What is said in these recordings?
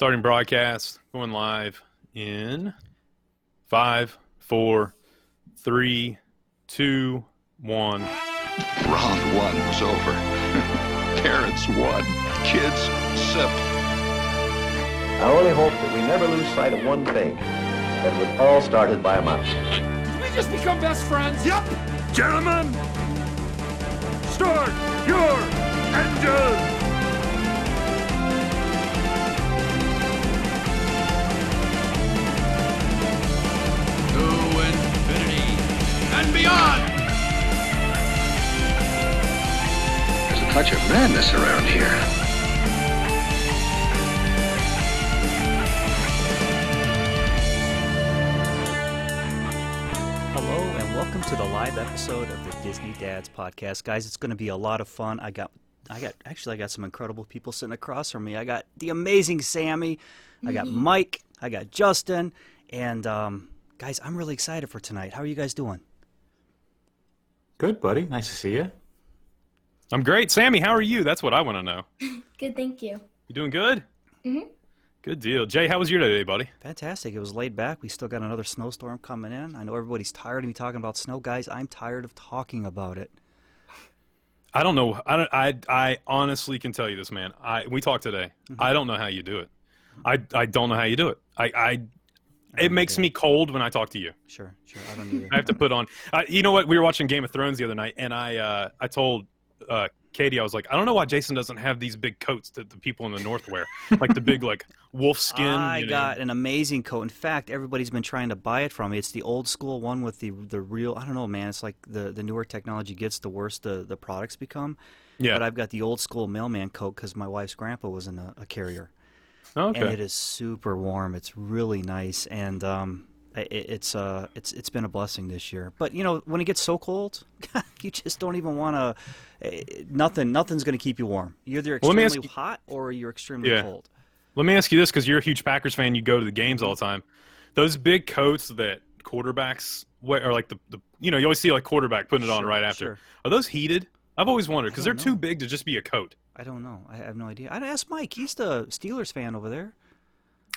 Starting broadcast, going live in five, four, three, two, one. Round one was over. Parents won. Kids sip. I only hope that we never lose sight of one thing. That it was all started by a mouse. Did we just become best friends? Yep! Gentlemen, start your engine! And! There's a touch of madness around here. Hello and welcome to the live episode of the Disney Dads podcast. Guys, it's going to be a lot of fun. I got I got actually I got some incredible people sitting across from me. I got the amazing Sammy, I got Mike, I got Justin, and um, guys, I'm really excited for tonight. How are you guys doing? Good, buddy. Nice to see you. I'm great. Sammy, how are you? That's what I want to know. Good, thank you. You doing good? Mm-hmm. Good deal. Jay, how was your day buddy? Fantastic. It was laid back. We still got another snowstorm coming in. I know everybody's tired of me talking about snow, guys. I'm tired of talking about it. I don't know. I, don't, I, I honestly can tell you this, man. I we talked today. I don't know how you do it. I, I don't know how you do it. I, I it makes me cold when I talk to you. Sure, sure. I don't either. I have to put on. Uh, you know what? We were watching Game of Thrones the other night, and I uh, I told uh, Katie I was like, I don't know why Jason doesn't have these big coats that the people in the North wear, like the big like wolf skin. I you know. got an amazing coat. In fact, everybody's been trying to buy it from me. It's the old school one with the the real. I don't know, man. It's like the the newer technology gets, the worse the the products become. Yeah. But I've got the old school mailman coat because my wife's grandpa was in a, a carrier, okay. and it is super warm. It's really nice, and um, i- i it's uh, it's it's been a blessing this year. But you know, when it gets so cold, you just don't even want to. Nothing, nothing's going to keep you warm. You're either Well, let me extremely hot or you're extremely Yeah. cold. Let me ask you this, because you're a huge Packers fan, you go to the games all the time. Those big coats that quarterbacks wear, or like the, the you know, you always see like quarterback putting it on right after. sure. Are those heated? I've always wondered because they're don't too big to just be a coat. I don't know. I have no idea. I'd ask Mike. He's the Steelers fan over there.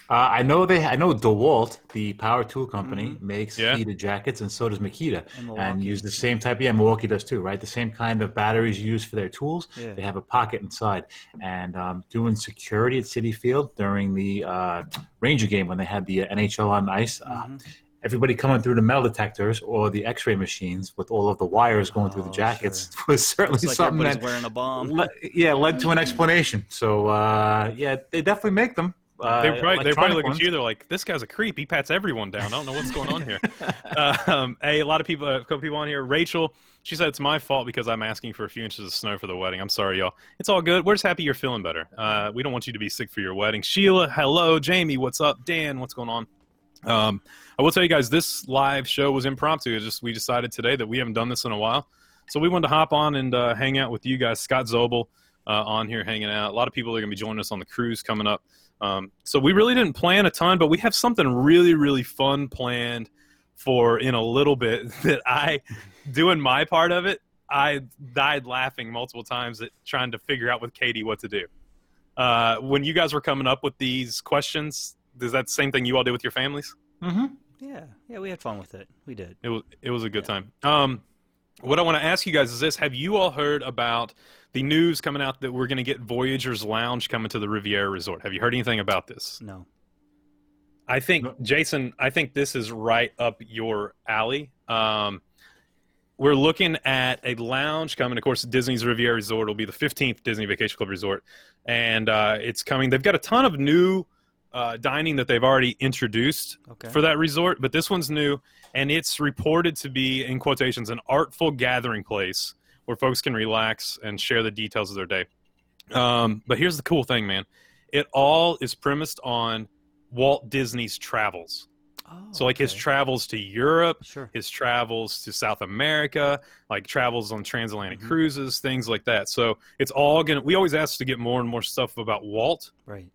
Uh, I know they. I know DeWalt, the power tool company, makes Yeah. heated jackets, and so does Makita, And and, use the same type. Yeah, Milwaukee does too, right? The same kind of batteries used for their tools. Yeah. They have a pocket inside, and um, doing security at Citi Field during the uh, Ranger game when they had the NHL on ice. Uh, Mm-hmm. Everybody coming through the metal detectors or the X-ray machines with all of the wires going through the Oh, jackets was certainly like something everybody's that wearing a bomb. le- yeah led to an explanation. So uh, yeah, they definitely make them. Uh, They probably, they probably electronic look at you. They're like, "This guy's a creep. He pats everyone down. I don't know what's going on here." um, hey, a lot of people, a couple people on here. Rachel, she said it's my fault because I'm asking for a few inches of snow for the wedding. I'm sorry, y'all. It's all good. We're just happy you're feeling better. Uh, we don't want you to be sick for your wedding. Sheila, hello. Jamie, what's up? Dan, what's going on? Um, I will tell you guys, this live show was impromptu. It's just we decided today that we haven't done this in a while, so we wanted to hop on and uh, hang out with you guys. Scott Zobel uh, on here hanging out. A lot of people are going to be joining us on the cruise coming up. Um, so we really didn't plan a ton, but we have something really, really fun planned for in a little bit. That I, doing my part of it, I died laughing multiple times at trying to figure out with Katie what to do. Uh, when you guys were coming up with these questions, is that the same thing you all did with your families? Yeah, yeah, we had fun with it. We did. It was it was a good time. Um, what I want to ask you guys is this: Have you all heard about the news coming out that we're going to get Voyagers Lounge coming to the Riviera Resort? Have you heard anything about this? No. I think Jason, I think this is right up your alley. Um, we're looking at a lounge coming. Of course, Disney's Riviera Resort will be the 15th Disney Vacation Club Resort, and uh, it's coming. They've got a ton of new uh, dining that they've already introduced Okay. for that resort, but this one's new, and it's reported to be, in quotations, an artful gathering place where folks can relax and share the details of their day. Um, but here's the cool thing, man. It all is premised on Walt Disney's travels. Oh, So like his travels to Europe, Sure. his travels to South America, like travels on transatlantic Mm-hmm. cruises, things like that. So it's all gonna. We always ask to get more and more stuff about Walt Right.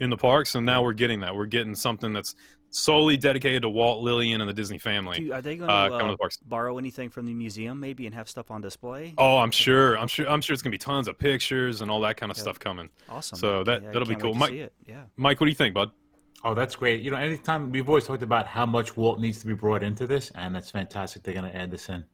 In the parks, and now we're getting that. We're getting something that's solely dedicated to Walt, Lillian, and the Disney family. Do, are they going uh, to to the borrow anything from the museum, maybe, and have stuff on display? Oh, I'm sure. I'm sure. I'm sure it's gonna be tons of pictures and all that kind of Yeah. stuff coming. Awesome. So that Yeah, that'll be cool. Mike. Yeah. Mike, what do you think, bud? Oh, that's great. You know, anytime we've always talked about how much Walt needs to be brought into this, and that's fantastic. They're going to add this in.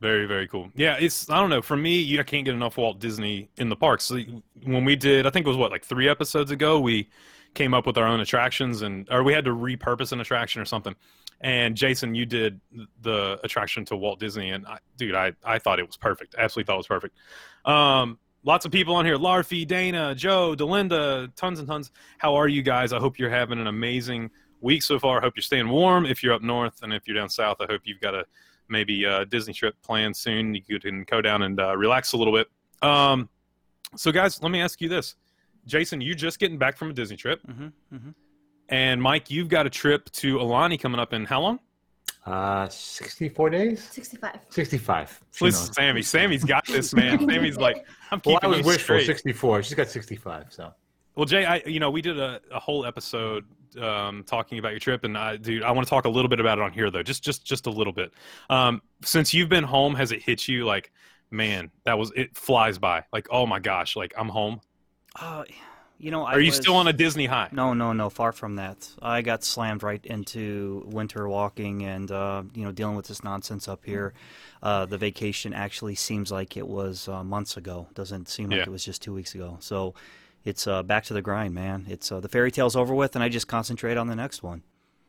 Very, very cool. Yeah, it's I don't know. For me, you, I can't get enough Walt Disney in the parks. So when we did, I think it was what like three episodes ago, we came up with our own attractions, and or we had to repurpose an attraction or something. And Jason, you did the attraction to Walt Disney, and I, dude, I I thought it was perfect. Absolutely thought it was perfect. Um, lots of people on here: Larfy, Dana, Joe, Delinda, tons and tons. How are you guys? I hope you're having an amazing week so far. I hope you're staying warm. If you're up north, and if you're down south, I hope you've got a maybe a Disney trip planned soon. You can go down and uh, relax a little bit. Um, so, guys, let me ask you this: Jason, you just getting back from a Disney trip, Mm-hmm, mm-hmm. and Mike, you've got a trip to Aulani coming up in how long? Uh, 64 days? 65. 65. Listen, knows. Sammy. Sammy's got this, man. Sammy's like, I'm keeping Well, keeping I was you wishful. straight. 64. She's got 65. So Well, Jay, I you know we did a, a whole episode um, talking about your trip, and I, dude, I want to talk a little bit about it on here though, just just just a little bit. Um, since you've been home, has it hit you like, man, that was it flies by? Like, oh my gosh, like I'm home. Uh, you know, I Are you was- still on a Disney high? No, no, no. Far from that. I got slammed right into winter walking and uh, you know dealing with this nonsense up here. Uh, the vacation actually seems like it was uh, months ago. Doesn't seem like Yeah. it was just two weeks ago. So it's uh, back to the grind, man. It's uh, the fairy tale's over with, and I just concentrate on the next one.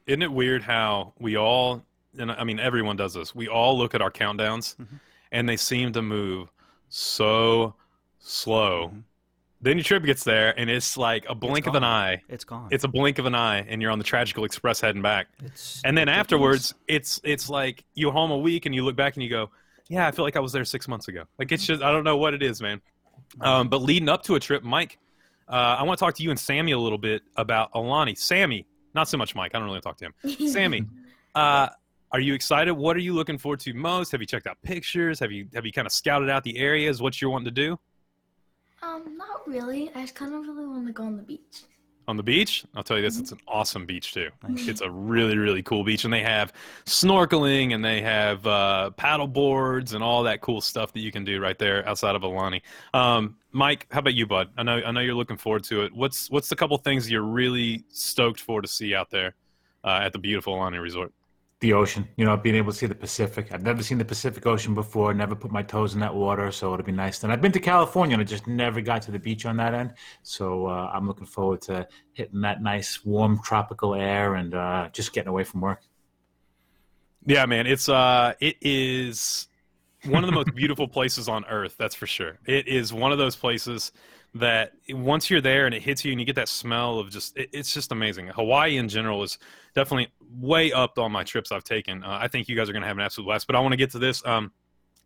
Isn't it weird how we all, and I mean everyone does this. We all look at our countdowns, Mm-hmm. and they seem to move so slow. Mm-hmm. Then your trip gets there, and it's like a blink of an eye. It's gone. It's a blink of an eye, and you're on the Tragical Express heading back. It's And then ridiculous. afterwards, it's it's like you're home a week, and you look back and you go, "Yeah, I feel like I was there six months ago." Like it's just I don't know what it is, man. Um, but leading up to a trip, Mike, uh, I want to talk to you and Sammy a little bit about Aulani. Sammy, not so much Mike. I don't really want to talk to him. Sammy, uh, are you excited? What are you looking forward to most? Have you checked out pictures? Have you have you kind of scouted out the areas? What you're wanting to do Um, not really. I just kind of really want to go on the beach. On the beach? I'll tell you this: it's an awesome beach too. It's a really really cool beach, and they have snorkeling and they have uh, paddle boards and all that cool stuff that you can do right there outside of Aulani. Um, Mike, how about you, bud? I know I know you're looking forward to it. What's what's the couple things you're really stoked for to see out there uh, at the beautiful Aulani Resort? The ocean, you know, being able to see the Pacific. I've never seen the Pacific Ocean before, never put my toes in that water, so it'll be nice. And I've been to California and I just never got to the beach on that end. So uh, I'm looking forward to hitting that nice, warm, tropical air and uh, just getting away from work. Yeah, man, it's uh, it is one of the most beautiful places on earth. That's for sure. It is one of those places that once you're there and it hits you and you get that smell of just, it, it's just amazing. Hawaii in general is definitely way up on my trips I've taken. Uh, I think you guys are going to have an absolute blast. But I want to get to this. Um,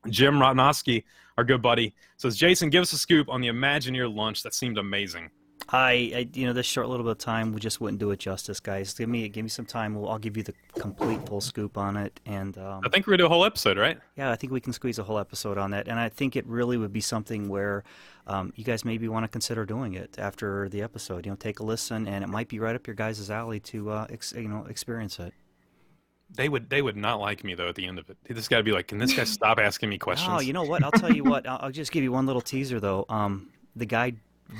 Jim Rotnowski, our good buddy, says, Jason, give us a scoop on the Imagineer lunch. That seemed amazing. I, I, you know, this short little bit of time, we just wouldn't do it justice, guys. Give me, give me some time. We'll, I'll give you the complete full scoop on it, and um, I think we're going to do a whole episode, right? yeah, I think we can squeeze a whole episode on that. And I think it really would be something where um, you guys maybe want to consider doing it after the episode. You know, take a listen, and it might be right up your guys' alley to, uh, ex- you know, experience it. They would they would not like me though at the end of it. This guy would be like, "Can this guy stop asking me questions?" Oh, you know what? I'll tell you what. I'll, I'll just give you one little teaser, though. Um, the guy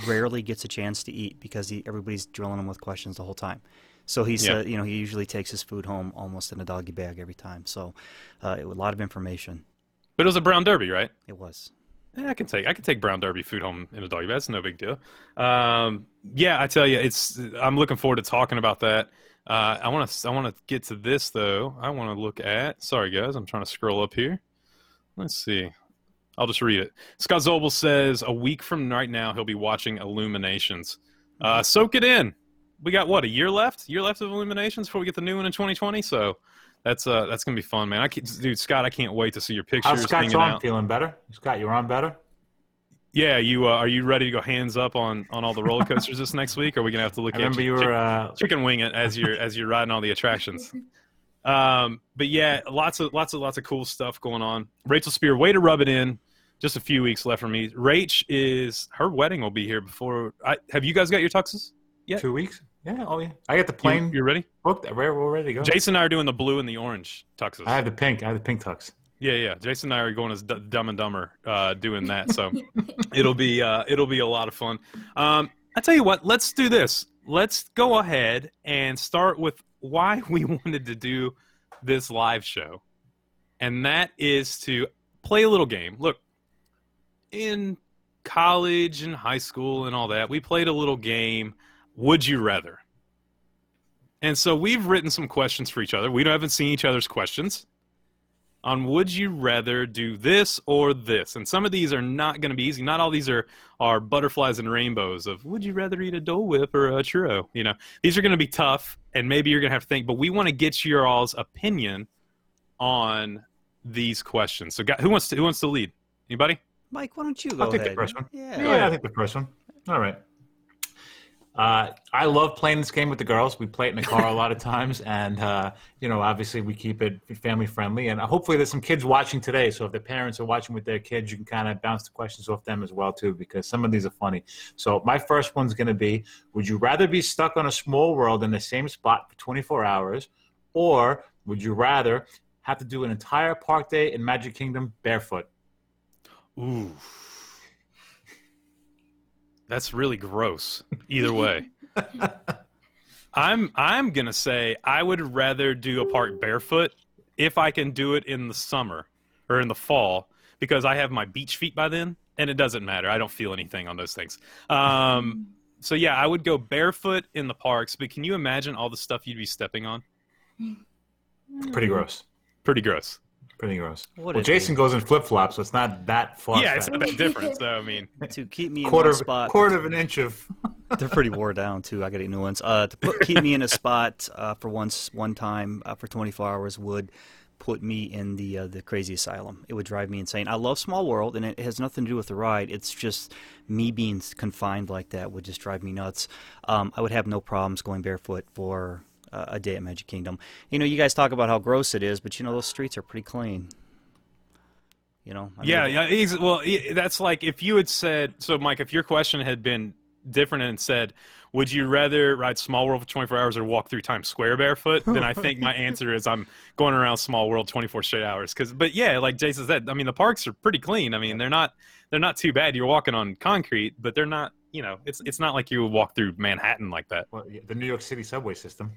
rarely gets a chance to eat because he, everybody's drilling him with questions the whole time. So he's, Yeah. uh, you know, he usually takes his food home almost in a doggy bag every time. So uh, it, a lot of information. But it was a brown derby, right? It was. Yeah, I can take I can take brown derby food home in a doggy bag. It's no big deal. Um, yeah, I tell you, it's I'm looking forward to talking about that. Uh, I want to I want to get to this though. I want to look at. Sorry guys, I'm trying to scroll up here. Let's see. I'll just read it. Scott Zobel says a week from right now he'll be watching Illuminations. Uh, soak it in. We got what a year left. Year left of Illuminations before we get the new one in 2020. So that's uh that's gonna be fun, man. I can, dude, Scott, I can't wait to see your pictures. How's Scott's hanging arm out. feeling better? Scott, your arm better? Yeah, you uh, are you ready to go hands up on on all the roller coasters this next week? Or are we gonna have to look I at remember you chick- were. Uh, chicken wing it as you're as you're riding all the attractions? Um, but yeah, lots of lots of lots of cool stuff going on. Rachel Spear, way to rub it in. Just a few weeks left for me. Rach is her wedding will be here before. I have you guys got your tuxes? Yeah. Two weeks? Yeah, oh yeah. I got the plane you ready? booked. We're, we're ready to go. Jason and I are doing the blue and the orange tuxes. I have the pink. I have the pink tux. Yeah, yeah. Jason and I are going as D- Dumb and Dumber, uh, doing that. So it'll be uh, it'll be a lot of fun. Um, I tell you what, let's do this. Let's go ahead and start with why we wanted to do this live show, and that is to play a little game. Look, in college and high school and all that, we played a little game. Would you rather? And so we've written some questions for each other. We haven't seen each other's questions on would you rather do this or this and some of these are not going to be easy not all these are are butterflies and rainbows of would you rather eat a dole whip or a churro you know these are going to be tough and maybe you're going to have to think but we want to get your all's opinion on these questions so guy- who wants to who wants to lead anybody Mike, why don't you go I'll take ahead? the first one. Yeah. Yeah, I think the first one. All right. Uh, I love playing this game with the girls. We play it in the car a lot of times, and uh, you know, obviously, we keep it family friendly. And hopefully, there's some kids watching today. So if the parents are watching with their kids, you can kind of bounce the questions off them as well too, because some of these are funny. So my first one's going to be: Would you rather be stuck on a small world in the same spot for 24 hours, or would you rather have to do an entire park day in Magic Kingdom barefoot? ooh that's really gross either way. I'm i'm going to say i would rather do a park barefoot if i can do it in the summer or in the fall because i have my beach feet by then and it doesn't matter. I don't feel anything on those things. Um, so yeah i would go barefoot in the parks but can you imagine all the stuff you'd be stepping on? Pretty gross. pretty gross Pretty gross. What well, is Jason goes in flip flops, so it's not that far. yeah it's not that different so i mean To keep me in quarter one of, spot. quarter of an inch of. They're pretty wore down too. I got to get new ones. Uh, to put, keep me in a spot uh, for once, one time uh, for 24 hours would put me in the uh, the crazy asylum. It would drive me insane. I love Small World, and it has nothing to do with the ride. It's just me being confined like that would just drive me nuts. Um, I would have no problems going barefoot for a day at Magic Kingdom. You know, you guys talk about how gross it is, but you know those streets are pretty clean. You know. I mean, Yeah, yeah. Well, i- that's like if you had said so, Mike. If your question had been different and said, "Would you rather ride Small World for 24 hours or walk through Times Square barefoot?" then I think my answer is I'm going around Small World 24 straight hours. Because, but yeah, like Jason said, I mean the parks are pretty clean. I mean they're not they're not too bad. You're walking on concrete, but they're not. You know, it's it's not like you would walk through Manhattan like that. Well, yeah, the New York City subway system.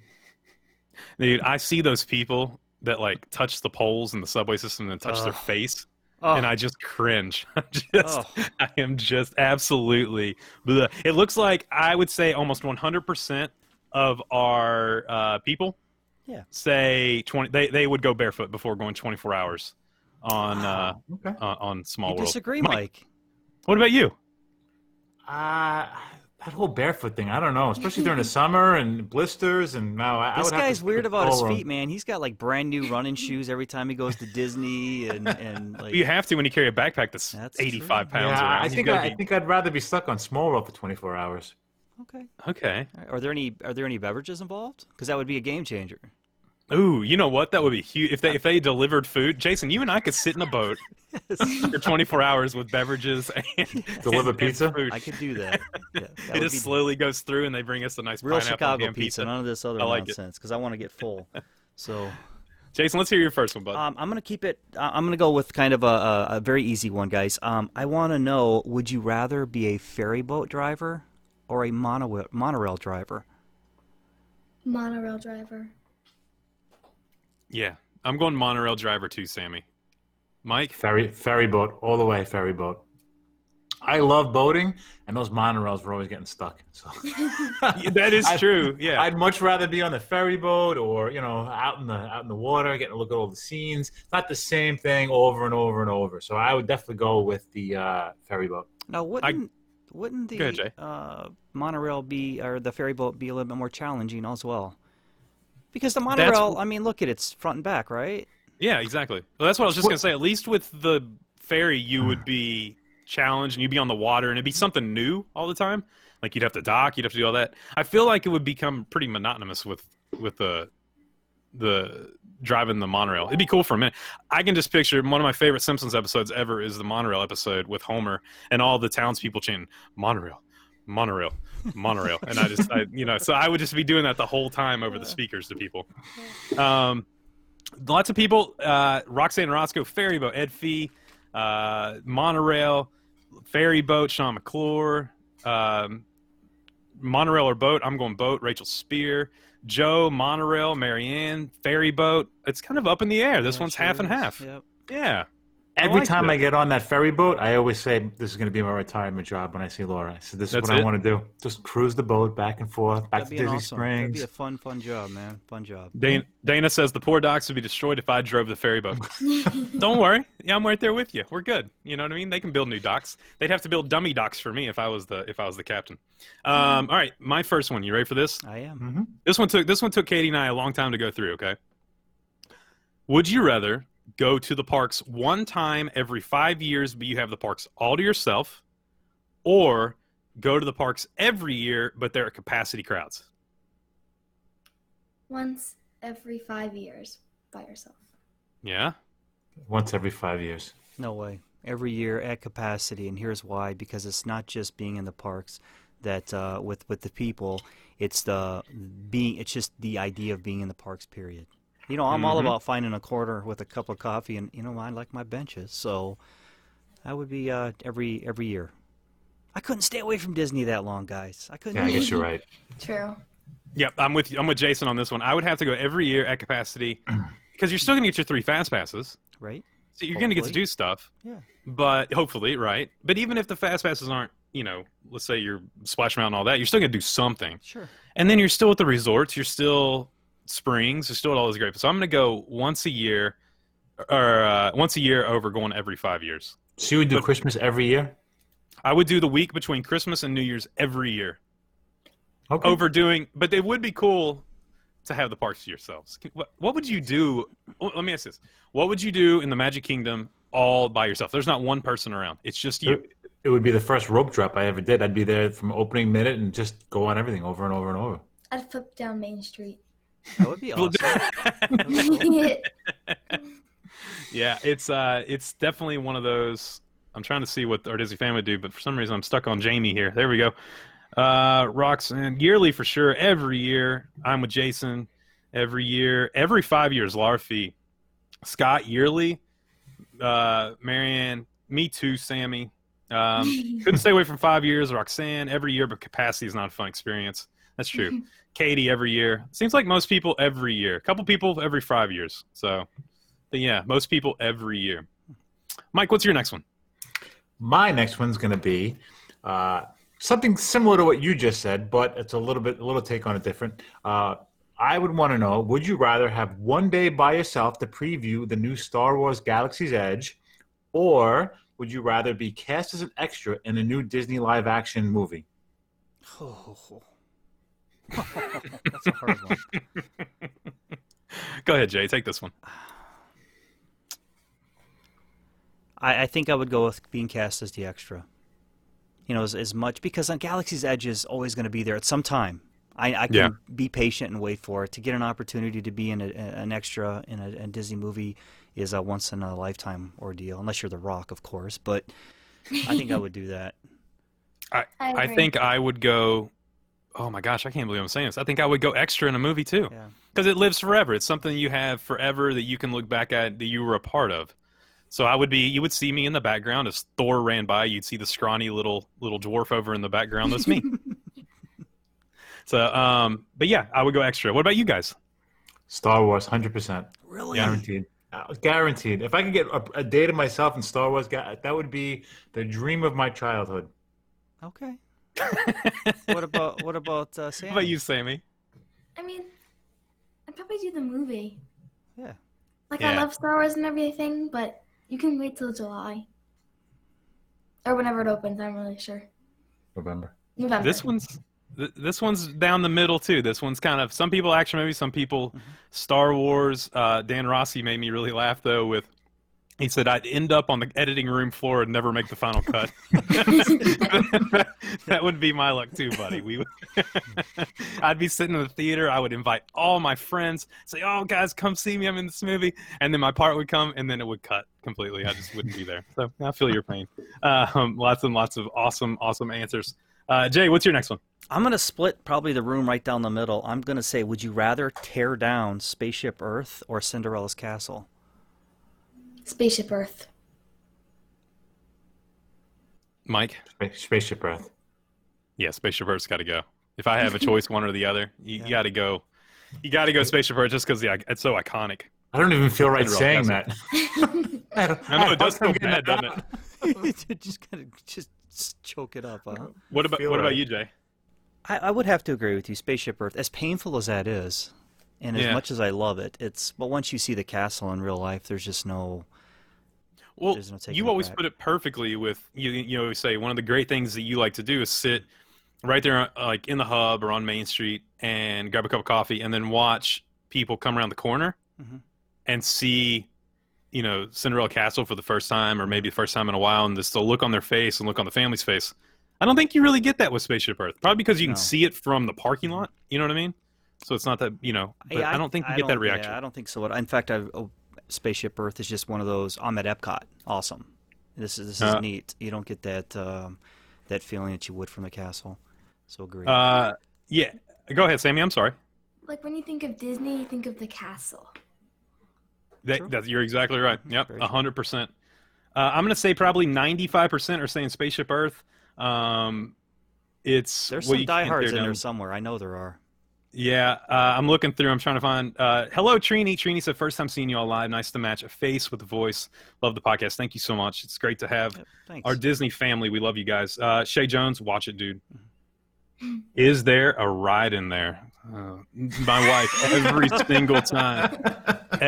Dude, I see those people that like touch the poles in the subway system and touch their face. Oh. and I just cringe. I'm just, Oh. I am just absolutely. bleh. It looks like I would say almost 100% of our uh, people, Yeah. say 20. They they would go barefoot before going 24 hours on uh, Okay. on, on Small You World. disagree, Mike, Mike? What about you? Uh, that whole barefoot thing, I don't know, especially during the summer and blisters. And now I, I This would guy's stick weird about his feet, man. He's got like brand new running shoes every time he goes to Disney, and and like You have to when you carry a backpack that's, That's 85 pounds Yeah, around. I think gotta I, I be- think I'd rather be stuck on Small World for 24 hours. okay. okay. Are there any are there any beverages involved? Because that would be a game changer. Ooh, you know what? That would be huge if they if they delivered food. Jason, you and I could sit in a boat for 24 hours with beverages and Deliver and- and pizza? food. I could do that. Yeah, that it just be slowly goes through, and they bring us a nice real Chicago ham pizza, none of this other I like nonsense. Because I want to get full. So Jason, let's hear your first one, bud. um, I'm gonna keep it. uh, I'm gonna go with kind of a, a, a very easy one, guys. Um, I want to know: Would you rather be a ferry boat driver or a monorail monorail driver? Monorail driver. Yeah, I'm going monorail driver too, Sammy. Mike, Ferry ferry boat all the way, ferry boat. I love boating, and those monorails were always getting stuck. So that is true. Yeah, I'd much rather be on the ferry boat or you know out in the out in the water, getting to look at all the scenes. Not the same thing over and over and over. So I would definitely go with the uh, ferry boat. Now, wouldn't wouldn't Go ahead, the uh, monorail be or the ferry boat be a little bit more challenging as well? Because the monorail, I mean, look at it's front and back, right? yeah, exactly. Well, that's what I was just gonna say. At least with the ferry, you would be challenged, and you'd be on the water, and it'd be something new all the time. Like you'd have to dock, you'd have to do all that. I feel like it would become pretty monotonous with with the the driving the monorail. It'd be cool for a minute. I can just picture one of my favorite Simpsons episodes ever is the monorail episode with Homer and all the townspeople chanting monorail, monorail, monorail, and I just, I, you know, so I would just be doing that the whole time over the speakers to people. Um, lots of people. Uh, Roxanne Roscoe, ferry boat, Ed Fee, uh, monorail, ferry boat, Sean McClure, um, monorail or boat. I'm going boat. Rachel Spear, Joe, monorail, Marianne, ferry boat. It's kind of up in the air. This Yeah, one's sure half and half. Yep. Yeah. I Every like time that. I get on that ferry boat, I always say this is going to be my retirement job when I see Laura. I said, this is That's what I want to do. Just cruise the boat back and forth, back That'd to be an Disney awesome. That'd be a fun, fun job, man. Fun job. Dana, Dana says the poor docks would be destroyed if I drove the ferry boat. Don't worry. Yeah, I'm right there with you. We're good. You know what I mean? They can build new docks. They'd have to build dummy docks for me if I was the if I was the captain. Um, all right, my first one. You ready for this? I am. Mhm. This one took this one took Katie and I a long time to go through. Okay. Would you rather go to the parks one time every five years, but you have the parks all to yourself, or go to the parks every year, but they're at capacity crowds? Once every five years by yourself. Yeah. Once every five years. No way. Every year at capacity, and here's why: because it's not just being in the parks that uh, with with the people. It's the being. It's just the idea of being in the parks. Period. You know, I'm all Mhm. about finding a corner with a cup of coffee, and you know, I like my benches. So that would be uh, every every year. I couldn't stay away from Disney that long, guys. I couldn't. Yeah, I guess you're right. True. Yep, I'm with you. I'm with Jason on this one. I would have to go every year at capacity because you're still going to get your three fast passes. Right? So you're going to get to do stuff. Yeah. But hopefully, right? But even if the fast passes aren't, you know, let's say you're Splash Mountain and all that, you're still going to do something. Sure. And then you're still at the resorts. You're still springs. You're still at all those great. So I'm going to go once a year, or uh, once a year over going every five years. So you would do But- Christmas every year? I would do the week between Christmas and New Year's every year. Okay. overdoing but it would be cool to have the parks to yourselves what, what would you do let me ask this what would you do in the magic kingdom all by yourself there's not one person around it's just you It, it would be the first rope drop I ever did. I'd be there from opening minute and just go on everything over and over and over. I'd flip down Main Street. That would be awesome. yeah it's uh it's definitely one of those i'm trying to see what our disney fan would do but for some reason i'm stuck on jamie here. There we go. Uh roxanne yearly for sure every year i'm with jason every year every five years laura scott yearly uh marianne me too sammy. Um couldn't stay away from five years roxanne every year but capacity is not a fun experience. That's true katie every year seems like most people every year a couple people every five years so but yeah, most people every year. Mike, what's your next one? My next one's going to be uh, something similar to what you just said, but it's a little bit, a little take on it different. Uh, I would want to know: Would you rather have one day by yourself to preview the new Star Wars Galaxy's Edge, or would you rather be cast as an extra in a new Disney live-action movie? Oh. That's a hard one. Go ahead, Jay. Take this one. I, I think I would go with being cast as the extra. You know, as, as much because on Galaxy's Edge is always going to be there at some time. I, I can Yeah. be patient and wait for it. To get an opportunity to be in a, an extra in a, a Disney movie is a once in a lifetime ordeal, unless you're The Rock, of course. But I think I would do that. I, I I think I would go. Oh my gosh, I can't believe I'm saying this. I think I would go extra in a movie too, Yeah. because it lives forever. It's something you have forever that you can look back at that you were a part of. So I would be. You would see me in the background as Thor ran by. You'd see the scrawny little little dwarf over in the background. That's me. so, um, but yeah, I would go extra. What about you guys? Star Wars, hundred percent, Really? guaranteed. Uh, guaranteed. If I could get a, a day to myself in Star Wars, ga- that would be the dream of my childhood. Okay. What about what about uh, Sam? What about you, Sammy? I mean, I'd probably do the movie. Yeah. Like Yeah. I love Star Wars and everything, but you can wait till July or whenever it opens. I'm really sure. November. November. This one's this one's down the middle too. This one's kind of some people action movies, some people Star Wars. Uh, Dan Rossi made me really laugh though with he said I'd end up on the editing room floor and never make the final cut. that would be my luck too, buddy. We would I'd be sitting in the theater. I would invite all my friends, say, "Oh, guys, come see me. I'm in this movie," and then my part would come, and then it would cut completely. I just wouldn't be there. So I feel your pain. Um, lots and lots of awesome, awesome answers. Uh, Jay, what's your next one? I'm gonna split probably the room right down the middle. I'm gonna say, would you rather tear down Spaceship Earth or Cinderella's castle? Spaceship Earth. Mike? Spa- Spaceship Earth. Yeah, Spaceship Earth's got to go. If I have a choice, one or the other, you, you got to go. You got to go Spaceship Earth just because yeah, it's so iconic. I don't even feel right saying that. I, don't- I know I it does don't feel get bad, doesn't it? just kind of just choke it up. Huh? What about Feel what about you, Jay? I, I would have to agree with you. Spaceship Earth, as painful as that is, and as Yeah. much as I love it, it's but once you see the castle in real life, there's just no. Well, no you always back. put it perfectly with you. You always say one of the great things that you like to do is sit right there, uh, like in the hub or on Main Street, and grab a cup of coffee, and then watch people come around the corner Mhm. and see, you know, Cinderella Castle for the first time, or maybe the first time in a while, and just the look on their face and look on the family's face. I don't think you really get that with Spaceship Earth. Probably because you can No. see it from the parking lot. You know what I mean? So it's not that you know. But I, don't think you get that reaction. Yeah, I don't think so. In fact, I, oh, Spaceship Earth is just one of those. I'm at Epcot. Awesome. This is this is Uh, neat. You don't get that um, that feeling that you would from the castle. So agree. Uh, yeah. Go ahead, Sammy. I'm sorry. Like when you think of Disney, you think of the castle. That, True. that you're exactly right. Yep, Very true. hundred percent. Uh, I'm going to say probably 95 percent are saying Spaceship Earth. Um, it's There's some diehards in there somewhere. I know there are. Yeah, uh, I'm looking through. I'm trying to find. Uh, hello, Trini. Trini said, first time seeing you all live. Nice to match a face with a voice. Love the podcast. Thank you so much. It's great to have thanks. our Disney family. We love you guys. Uh, Shay Jones, watch it, dude. Mm-hmm. Is there a ride in there? Uh, my wife, every single time,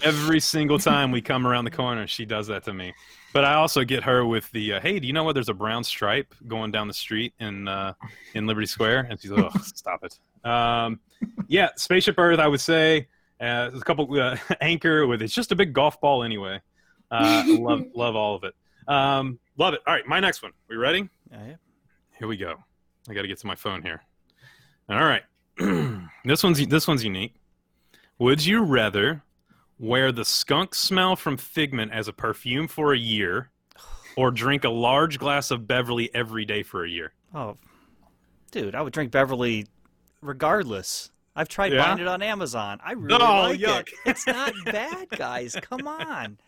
every single time we come around the corner, she does that to me. But I also get her with the, uh, hey, do you know where there's a brown stripe going down the street in uh, in Liberty Square? And she's like, oh, stop it. Um, yeah, Spaceship Earth, I would say. Uh, a couple uh, anchor with it's just a big golf ball anyway. Uh, love love all of it. Um, love it. All right, my next one. We ready? Yeah, yeah. Here we go. I got to get to my phone here. All right. this one's this one's unique. Would you rather wear the skunk smell from Figment as a perfume for a year or drink a large glass of Beverly every day for a year? Oh, dude, I would drink Beverly regardless. I've tried Yeah? buying it on Amazon. I really Oh, like yuck. it. It's not bad, guys. Come on.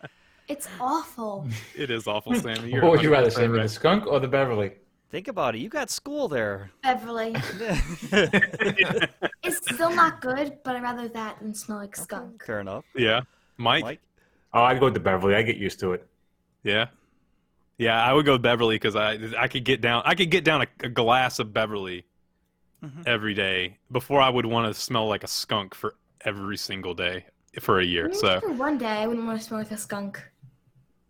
It's awful. It is awful, Sammy. You're What would you rather 100% right. the skunk or the Beverly? Think about it. You got school there. Beverly. It's still not good, but I'd rather that than smell like skunk. Fair enough. Yeah. Mike? Mike? Oh, I'd go with the Beverly. I get used to it. Yeah. Yeah, I would go with Beverly because I I could get down I could get down a, a glass of Beverly Mhm. every day before I would want to smell like a skunk for every single day for a year. Maybe So for one day, I wouldn't want to smell like a skunk.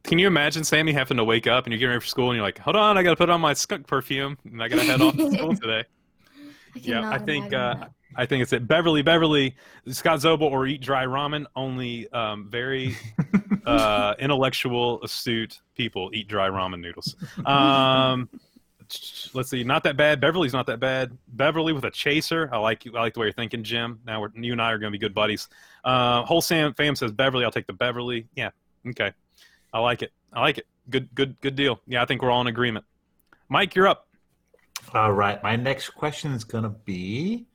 can you imagine Sammy having to wake up and you're getting ready for school and you're like, hold on, I got to put on my skunk perfume and I got to head off to school today. I Yeah, I think uh. I think it's it. Beverly, Beverly, Scott Zobel, or eat dry ramen. Only um, very uh, intellectual, astute people eat dry ramen noodles. Um, let's see, not that bad. Beverly's not that bad. Beverly with a chaser. I like you. I like the way you're thinking, Jim. Now you and I are going to be good buddies. Uh, whole Sam fam says Beverly. I'll take the Beverly. Yeah, okay. I like it. I like it. Good, good, good deal. Yeah, I think we're all in agreement. Mike, you're up. All right. My next question is going to be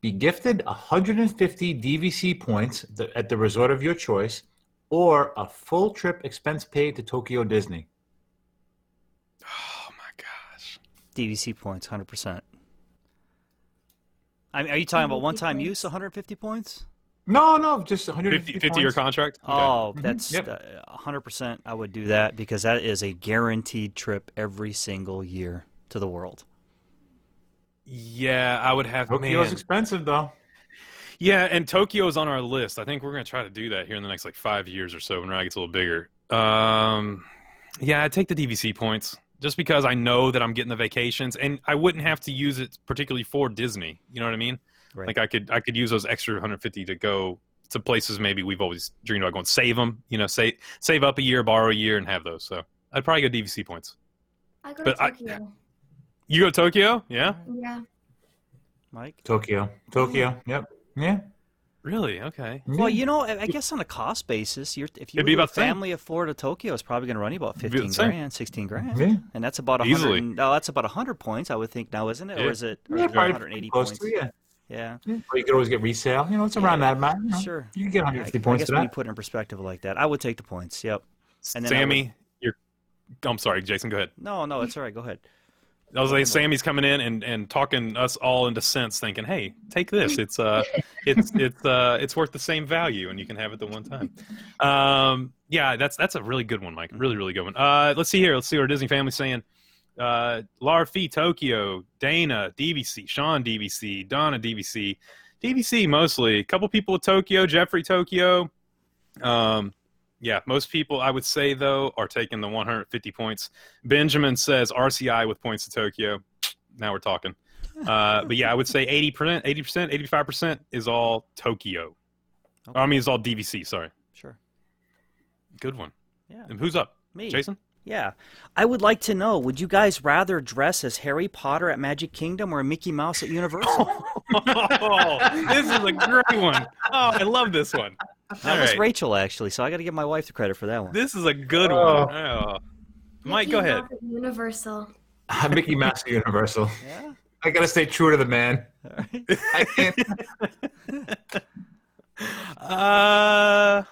be gifted 150 DVC points at the resort of your choice or a full trip expense paid to Tokyo Disney. Oh my gosh. DVC points, 100%. I mean, are you talking about one time points. use, 150 points? No, no, just 150 50, 50 year contract. Okay. Oh, that's Yep. uh, 100%. I would do that because that is a guaranteed trip every single year to the world. Yeah, I would have. Tokyo's man. expensive though. Yeah, and Tokyo's on our list. I think we're going to try to do that here in the next like five years or so when Ride gets a little bigger. Um, yeah, I take the DVC points just because I know that I'm getting the vacations, and I wouldn't have to use it particularly for Disney. You know what I mean? Right. Like I could I could use those extra 150 to go to places maybe we've always dreamed about going. Save them, you know, save save up a year, borrow a year, and have those. So I'd probably go DVC points. I go but to I- Tokyo. You go Tokyo? Yeah. Yeah. Mike? Tokyo. Tokyo. Yep. Yeah. Really? Okay. Well, you know, I I guess on a cost basis, you're, if you It'd be about the same. family of Florida Tokyo, it's probably going to run you about fifteen grand, sixteen grand, Yeah. and that's about a Easily. No, oh, that's about hundred points, I would think now, isn't it? Yeah. Or is it? Or Yeah, probably 180 close points? to, yeah. Yeah. Yeah. Or you could always get resale. You know, it's around that amount. You know. Sure. You can get I, 150 I points guess for when you put it in perspective like that, I would take the points. Yep. And then I Sammy, you're. I'm sorry, Jason. Go ahead. No, no, it's all right. Go ahead. I was like, Sammy's coming in and, and talking us all into sense, thinking, "Hey, take this. It's uh, it's it's uh, it's worth the same value, and you can have it the one time." Um, yeah, that's that's a really good one, Mike. Really, really good one. Uh, let's see here. Let's see what our Disney family's saying. Uh, Lara Fee, Tokyo, Dana, DVC, Sean, DVC, Donna, DVC, DVC mostly. A couple people with Tokyo, Jeffrey, Tokyo. Um, yeah, most people I would say though are taking the 150 points. Benjamin says RCI with points to Tokyo. Now we're talking. Uh, but yeah, I would say 80%, 80%, 85% is all Tokyo. Okay. I mean, it's all DVC. Sorry. Sure. Good one. Yeah. And who's up? Me. Jason? Yeah. I would like to know would you guys rather dress as Harry Potter at Magic Kingdom or Mickey Mouse at Universal? oh, this is a great one. Oh, I love this one. That All was right. Rachel, actually, so I got to give my wife the credit for that one. This is a good Oh. one. Oh. Mike, Mickey go ahead. Mouse at Universal. Mickey Mouse Universal. Yeah. I gotta stay true to the man. All right. I can't. Uh,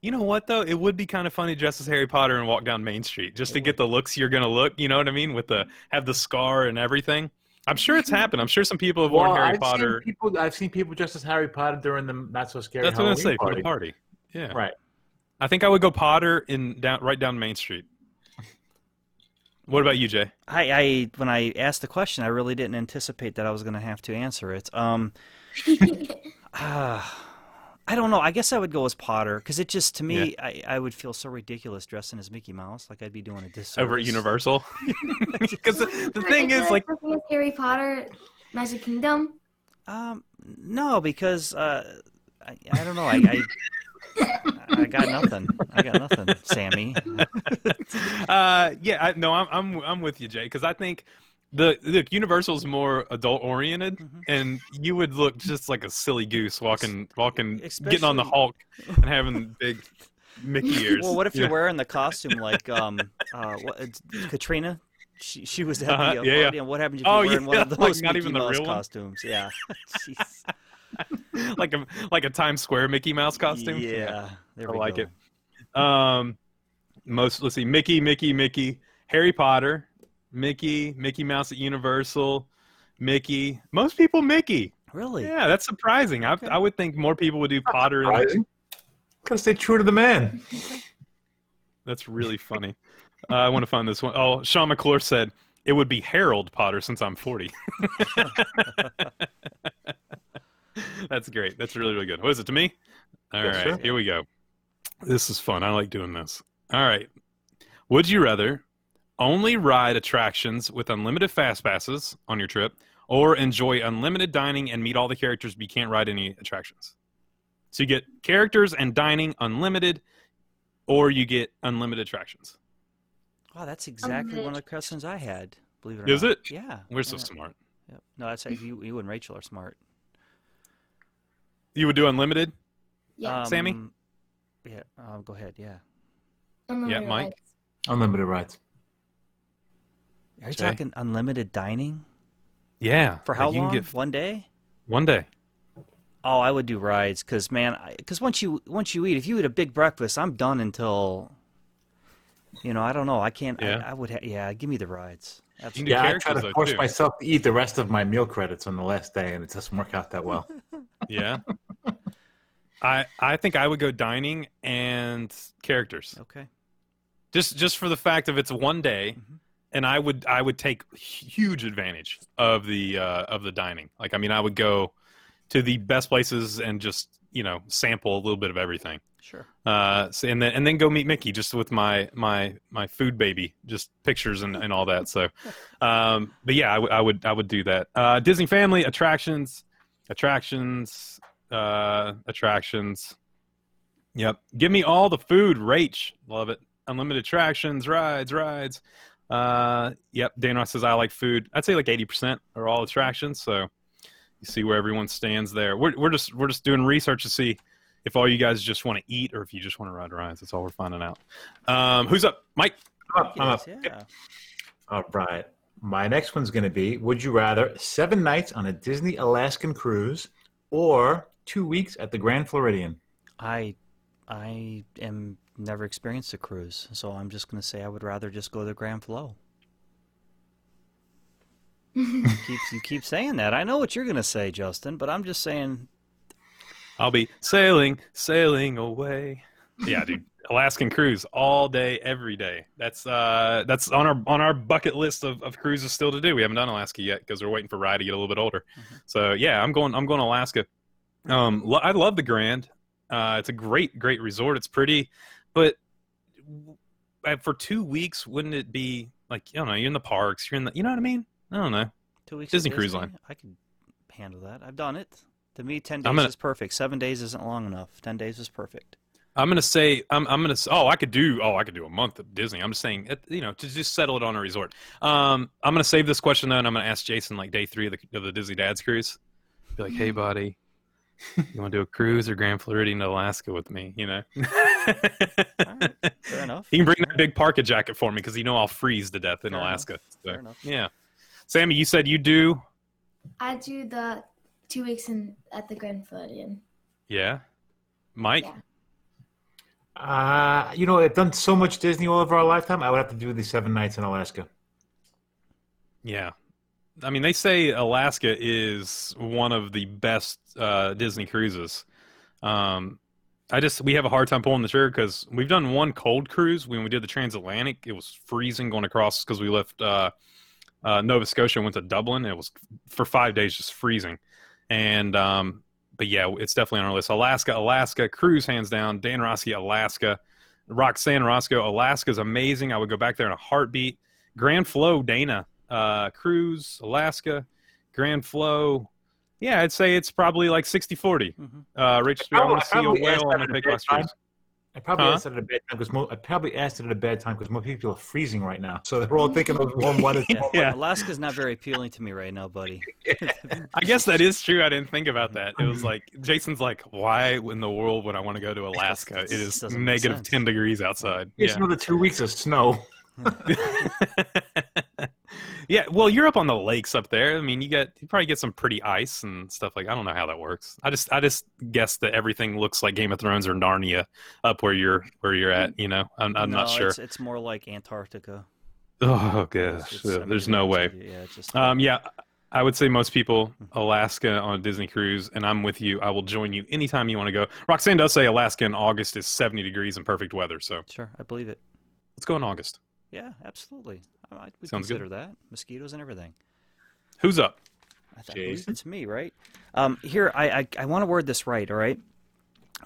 you know what though? It would be kind of funny to dress as Harry Potter and walk down Main Street just to get the looks you're gonna look. You know what I mean? With the have the scar and everything. I'm sure it's happened. I'm sure some people have worn Well, Harry I've Potter. Seen people, I've seen people dressed as Harry Potter during the not so scary. That's what I'm gonna Halloween say for party. the party. Yeah, Right. I think I would go Potter in down right down Main Street. What about you, Jay? I, I when I asked the question, I really didn't anticipate that I was going to have to answer it. Um, ah, I don't know. I guess I would go as Potter because it just to me, I, I would feel so ridiculous dressing as Mickey Mouse, like I'd be doing a disservice. Over at Universal? Because the, the thing is, like, Harry Potter, Magic Kingdom. Um, no, because uh, I, I don't know. I, I I got nothing. I got nothing, Sammy. uh, yeah, I, no, I'm I'm I'm with you, Jay, because I think the look Universal's more adult oriented, Mm-hmm. and you would look just like a silly goose walking walking getting on the Hulk and having big Mickey ears. Well, what if you're Yeah. wearing the costume like um uh what, Katrina? She, she was at Uh-huh, the uh, yeah, yeah. what happens if Oh, you're wearing one yeah, of like not even the Mouse real one? costumes? Yeah. Like a like a Times Square Mickey Mouse costume? Yeah. There I we like go. it. Um, most let's see, Mickey, Mickey, Mickey, Harry Potter, Mickey, Mickey Mouse at Universal, Mickey. Most people Mickey. Really? Yeah, that's surprising. I I would think more people would do Potter. and- Surprising. Gotta stay true to the man. That's really funny. Uh, I want to find this one. Oh, Sean McClure said it would be Harold Potter since I'm 40. That's great. That's really, really good. What is it to me? All right, Yes, sir. here we go. This is fun. I like doing this. All right. Would you rather only ride attractions with unlimited fast passes on your trip or enjoy unlimited dining and meet all the characters but you can't ride any attractions? So you get characters and dining unlimited or you get unlimited attractions. Wow, that's exactly one of the questions I had. Believe it or Is not. Is it? Yeah. We're so smart. Yep. No, that's like you. You and Rachel are smart. You would do unlimited? Yeah. Sammy? Um, Yeah. Uh, go ahead. Yeah. Unlimited Mike? rides. Unlimited rides. Are you Jay? talking unlimited dining Yeah. for how Like, you long? Can get One day? one day. Oh, I would do rides because man, because once you once you eat, if you eat a big breakfast, I'm done until. You know, I don't know. I can't. Yeah. I, I would. Ha- yeah, give me the rides. You can Absolutely. Yeah, I try characters, to force too. myself to eat the rest of my meal credits on the last day, and it doesn't work out that well. Yeah. I I think I would go dining and characters. Okay. Just just for the fact of it's one day Mhm. And I would I would take huge advantage of the uh of the dining. Like I mean I would go to the best places and just, you know, sample a little bit of everything. Sure. Uh so, and then and then go meet Mickey just with my my my food baby, just pictures and, and all that. So um but yeah, I would I would I would do that. Uh Disney family attractions attractions uh attractions. Yep. Give me all the food, Rach. Love it. Unlimited attractions, rides, rides. Uh yep, Dana says I like food. I'd say like 80% are all attractions, so you see where everyone stands there. We're we're just we're just doing research to see if all you guys just want to eat or if you just want to ride rides. That's all we're finding out. Um, who's up, Mike? I'm up. I'm up. Yeah. All right. My next one's going to be Would you rather seven nights on a Disney Alaskan cruise or two weeks at the Grand Floridian? I I am never experienced a cruise, so I'm just gonna say I would rather just go to Grand Flow. you, keep, you keep saying that. I know what you're gonna say, Justin, but I'm just saying. I'll be sailing, sailing away. Yeah, dude. Alaskan cruise all day, every day. That's uh, that's on our on our bucket list of, of cruises still to do. We haven't done Alaska yet because we're waiting for Rye to get a little bit older. So yeah, I'm going. I'm going to Alaska. Um, lo- I love the Grand. Uh, it's a great, great resort. It's pretty, but uh, for two weeks, wouldn't it be like I don't know? You're in the parks. You're in the. You know what I mean? I don't know. Two weeks. Disney at Cruise Line. I can handle that. I've done it. To me, ten days gonna- is perfect. Seven days isn't long enough. Ten days is perfect. I'm gonna say I'm I'm gonna oh I could do oh I could do a month of Disney. I'm just saying you know to just settle it on a resort. Um, I'm gonna save this question though, and I'm gonna ask Jason like day three of the, of the Disney Dad's cruise. Be like, hey buddy, you want to do a cruise or Grand Floridian to Alaska with me? You know. Fair enough. He can bring that big parka jacket for me because you know I'll freeze to death in Fair Alaska. enough. So, Fair enough. Yeah, Sammy, you said you do. I do the two weeks in at the Grand Floridian. Yeah, Mike. Yeah. Uh, you know, I've done so much Disney all over our lifetime. I would have to do the seven nights in Alaska. Yeah. I mean, they say Alaska is one of the best uh, Disney cruises. Um, I just we have a hard time pulling the trigger because we've done one cold cruise when we did the transatlantic. It was freezing going across because we left uh, uh, Nova Scotia and went to Dublin. It was for five days just freezing, and um, but yeah, it's definitely on our list. Alaska, Alaska cruise hands down. Dan Rosky, Alaska. Roxanne Roscoe, is amazing. I would go back there in a heartbeat. Grand Flow, Dana, uh, cruise, Alaska, Grand Flow. Yeah, I'd say it's probably like 60 40. Mhm. Uh, Rachel, I want to see a probably asked whale. I'm that going at a bad cruise. I probably Huh? asked it at a bad time because mo- I probably asked it at a bad time because more people are freezing right now. So they're all thinking of warm weather. Yeah. Yeah. Alaska's not very appealing to me right now, buddy. I guess that is true. I didn't think about that. It was like Jason's like, why in the world would I want to go to Alaska? It is Doesn't make negative sense. 10 degrees outside. It's Yeah. another two weeks of snow. yeah, well, you're up on the lakes up there. I mean, you get you probably get some pretty ice and stuff like. I don't know how that works. I just I just guess that everything looks like Game of Thrones or Narnia up where you're where you're at. You know, I'm I'm no, not sure. It's, it's more like Antarctica. Oh gosh, It's 70 there's no way. Yeah, just. Um, yeah, I would say most people Alaska on a Disney cruise, and I'm with you. I will join you anytime you want to go. Roxanne does say Alaska in August is 70 degrees and perfect weather, so Sure, I believe it. let's go in August. Yeah, absolutely. I, would Sounds good. consider that mosquitoes and everything. Who's up? I, th- I believe it's me, right? Um, here, I, I I want to word this right. All right.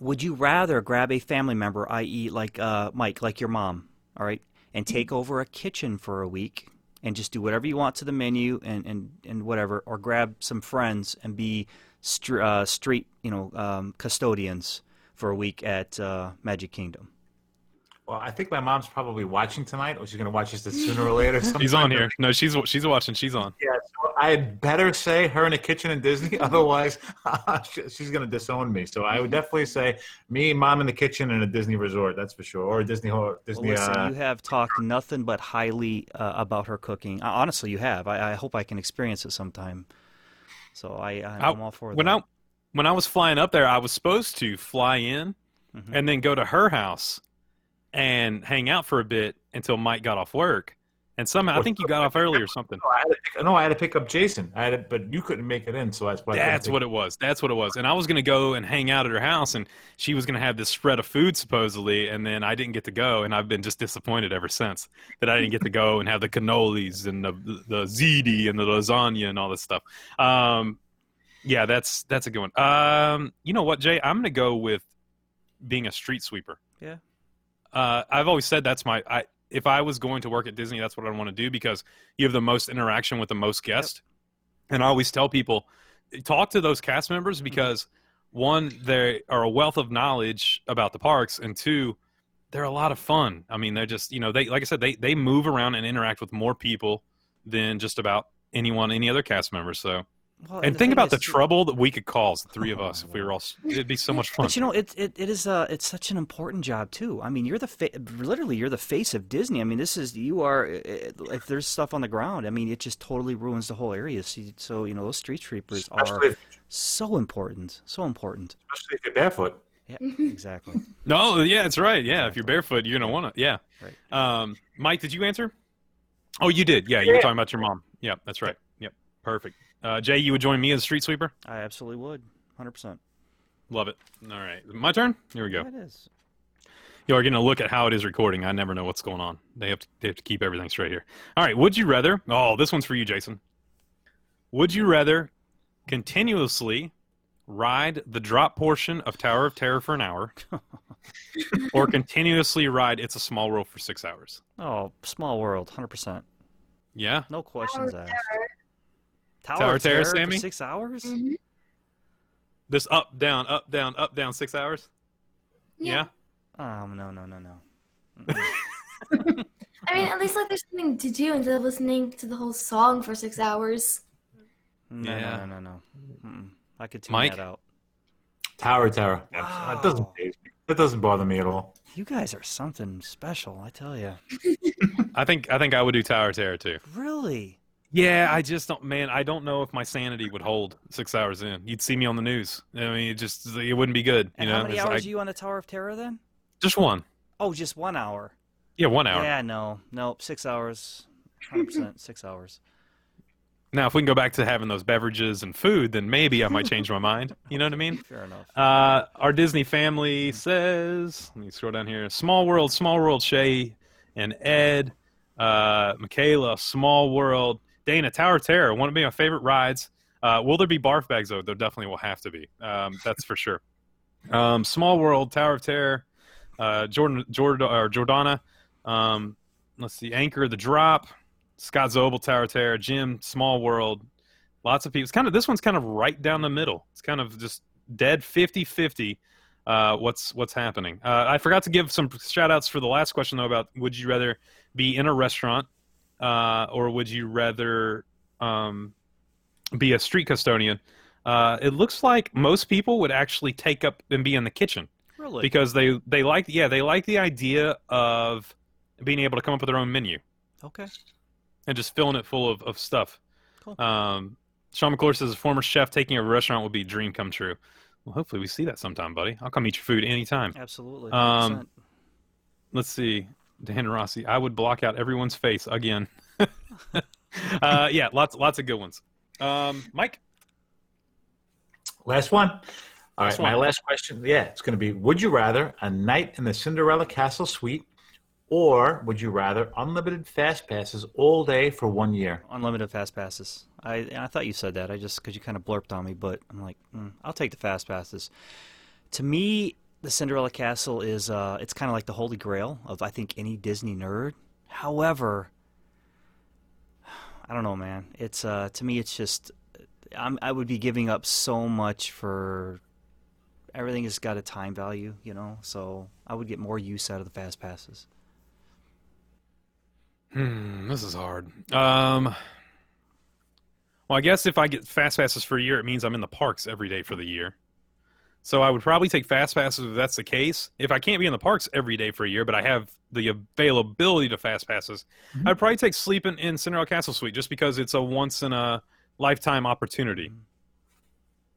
Would you rather grab a family member, i.e., like uh, Mike, like your mom, all right, and take over a kitchen for a week and just do whatever you want to the menu and and, and whatever, or grab some friends and be str- uh, street, you know, um, custodians for a week at uh, Magic Kingdom? Well, I think my mom's probably watching tonight, or she's going to watch this sooner or later. She's on here. No, she's she's watching. She's on. Yeah, so I had better say her in a kitchen in Disney. Otherwise, she's going to disown me. So I would definitely say me, mom in the kitchen in a Disney resort. That's for sure, or a Disney horror. Well, Disney. listen, uh, you have talked nothing but highly uh, about her cooking. Uh, honestly, you have. I, I hope I can experience it sometime. So I, I I'm all for when that. I when I was flying up there, I was supposed to fly in Mhm. and then go to her house and hang out for a bit until Mike got off work. And somehow I think you got off early or something. no, I had to pick, no, I had to pick up Jason. I had, to, but you couldn't make it in, so that's why. That's what it was. That's what it was. And I was going to go and hang out at her house, and she was going to have this spread of food supposedly, and then I didn't get to go, and I've been just disappointed ever since that I didn't get to go and have the cannolis and the the ziti and the lasagna and all this stuff. Um, yeah, that's that's a good one. Um, you know what, Jay? I'm going to go with being a street sweeper. Yeah. Uh, I've always said that's my. I if I was going to work at Disney, that's what I want to do because you have the most interaction with the most guests. And I always tell people, talk to those cast members because one, they are a wealth of knowledge about the parks, and two, they're a lot of fun. I mean, they're just you know they like I said they they move around and interact with more people than just about anyone any other cast member. So Well, And think about the too- trouble that we could cause, the three of us, if we were all. It'd be so much fun. But you know, it, it, it is uh, it's such an important job too. I mean, you're the fa- literally you're the face of Disney. I mean, this is you are. It, if there's stuff on the ground, I mean, it just totally ruins the whole area. So, so you know, those street sweepers are if, so important, so important. especially if you're barefoot. Yeah, exactly. No, yeah, that's right. Yeah, if you're barefoot, you're gonna want to. Yeah. Right. Um, Mike, did you answer? Oh, you did. Yeah, you were talking about your mom. Yeah, that's right. Yep, perfect. Uh, Jay, you would join me as a street sweeper. I absolutely would, hundred percent. Love it. All right, my turn. Here we go. It is. You are going to look at how it is recording. I never know what's going on. They have to, they have to keep everything straight here. All right. Would you rather? Oh, this one's for you, Jason. Would you rather continuously ride the drop portion of Tower of Terror for an hour, or continuously ride It's a Small World for six hours? Oh, small world, hundred percent. Yeah. No questions asked. Tower, Tower of Terror, Terror, for Sammy? six hours? Mhm. This up, down, up, down, up, down, six hours. Yeah. Oh no no no no. I mean, at least like there's something to do instead of listening to the whole song for six hours. No, Yeah. no, no, no, no. I could tune Mike? that out. Tower of Terror. Wow. That doesn't. That doesn't bother me at all. You guys are something special, I tell you. I think I think I would do Tower of Terror too. Really? Yeah, I just don't, man. I don't know if my sanity would hold six hours in. You'd see me on the news. I mean, it just it wouldn't be good. You And know, how many It's- hours you on the Tower of Terror then? just one. Oh, just one hour. Yeah, one hour. Yeah, no, no, six hours. Hundred percent, six hours. Now, if we can go back to having those beverages and food, then maybe I might change my mind. You know what I mean? Fair enough. Uh, our Disney family says, let me scroll down here. Small World, Small World, Shay and Ed, uh, Michaela, Small World, Dana, Tower Terror, one of my favorite rides. Uh, will there be barf bags though? There definitely will have to be. Um, that's for sure. Um, Small World, Tower of Terror, uh, Jordan, Jordan, or Jordana. Um, let's see, Anchor, The Drop, Scott Zobel, Tower of Terror, Jim, Small World. Lots of people. It's kind of this one's kind of right down the middle. It's kind of just dead 50-50 uh, what's what's happening. Uh, I forgot to give some shout outs for the last question though about would you rather be in a restaurant uh, or would you rather um, be a street custodian? Uh, it looks like most people would actually take up and be in the kitchen Really? because they they like yeah they like the idea of being able to come up with their own menu okay. and just filling it full of, of stuff. Cool. Um, Sean McClure says, a former chef taking a restaurant would be a dream come true. Well, hopefully we see that sometime, buddy. I'll come eat your food anytime. Absolutely. Um, 100%. Let's see. Dan Rossi, I would block out everyone's face again. uh, yeah, lots lots of good ones. Um, Mike, Last one. All Last right, my last question. Yeah, it's going to be: Would you rather a night in the Cinderella Castle suite, or would you rather unlimited fast passes all day for one year? Unlimited fast passes. I I thought you said that. I just because you kind of blurped on me, but I'm like, mm, I'll take the fast passes. To me, the Cinderella Castle is uh, it's kind of like the holy grail of I think any Disney nerd. However, I don't know, man. It's uh, to me, it's just I'm I would be giving up so much for everything has got a time value, you know. So I would get more use out of the fast passes. Hmm, this is hard. Um, well, I guess if I get fast passes for a year, it means I'm in the parks every day for the year. So I would probably take fast passes if that's the case. If I can't be in the parks every day for a year, but I have the availability to fast passes, mm-hmm. I'd probably take sleeping in Cinderella Castle Suite just because it's a once in a lifetime opportunity. Mm-hmm.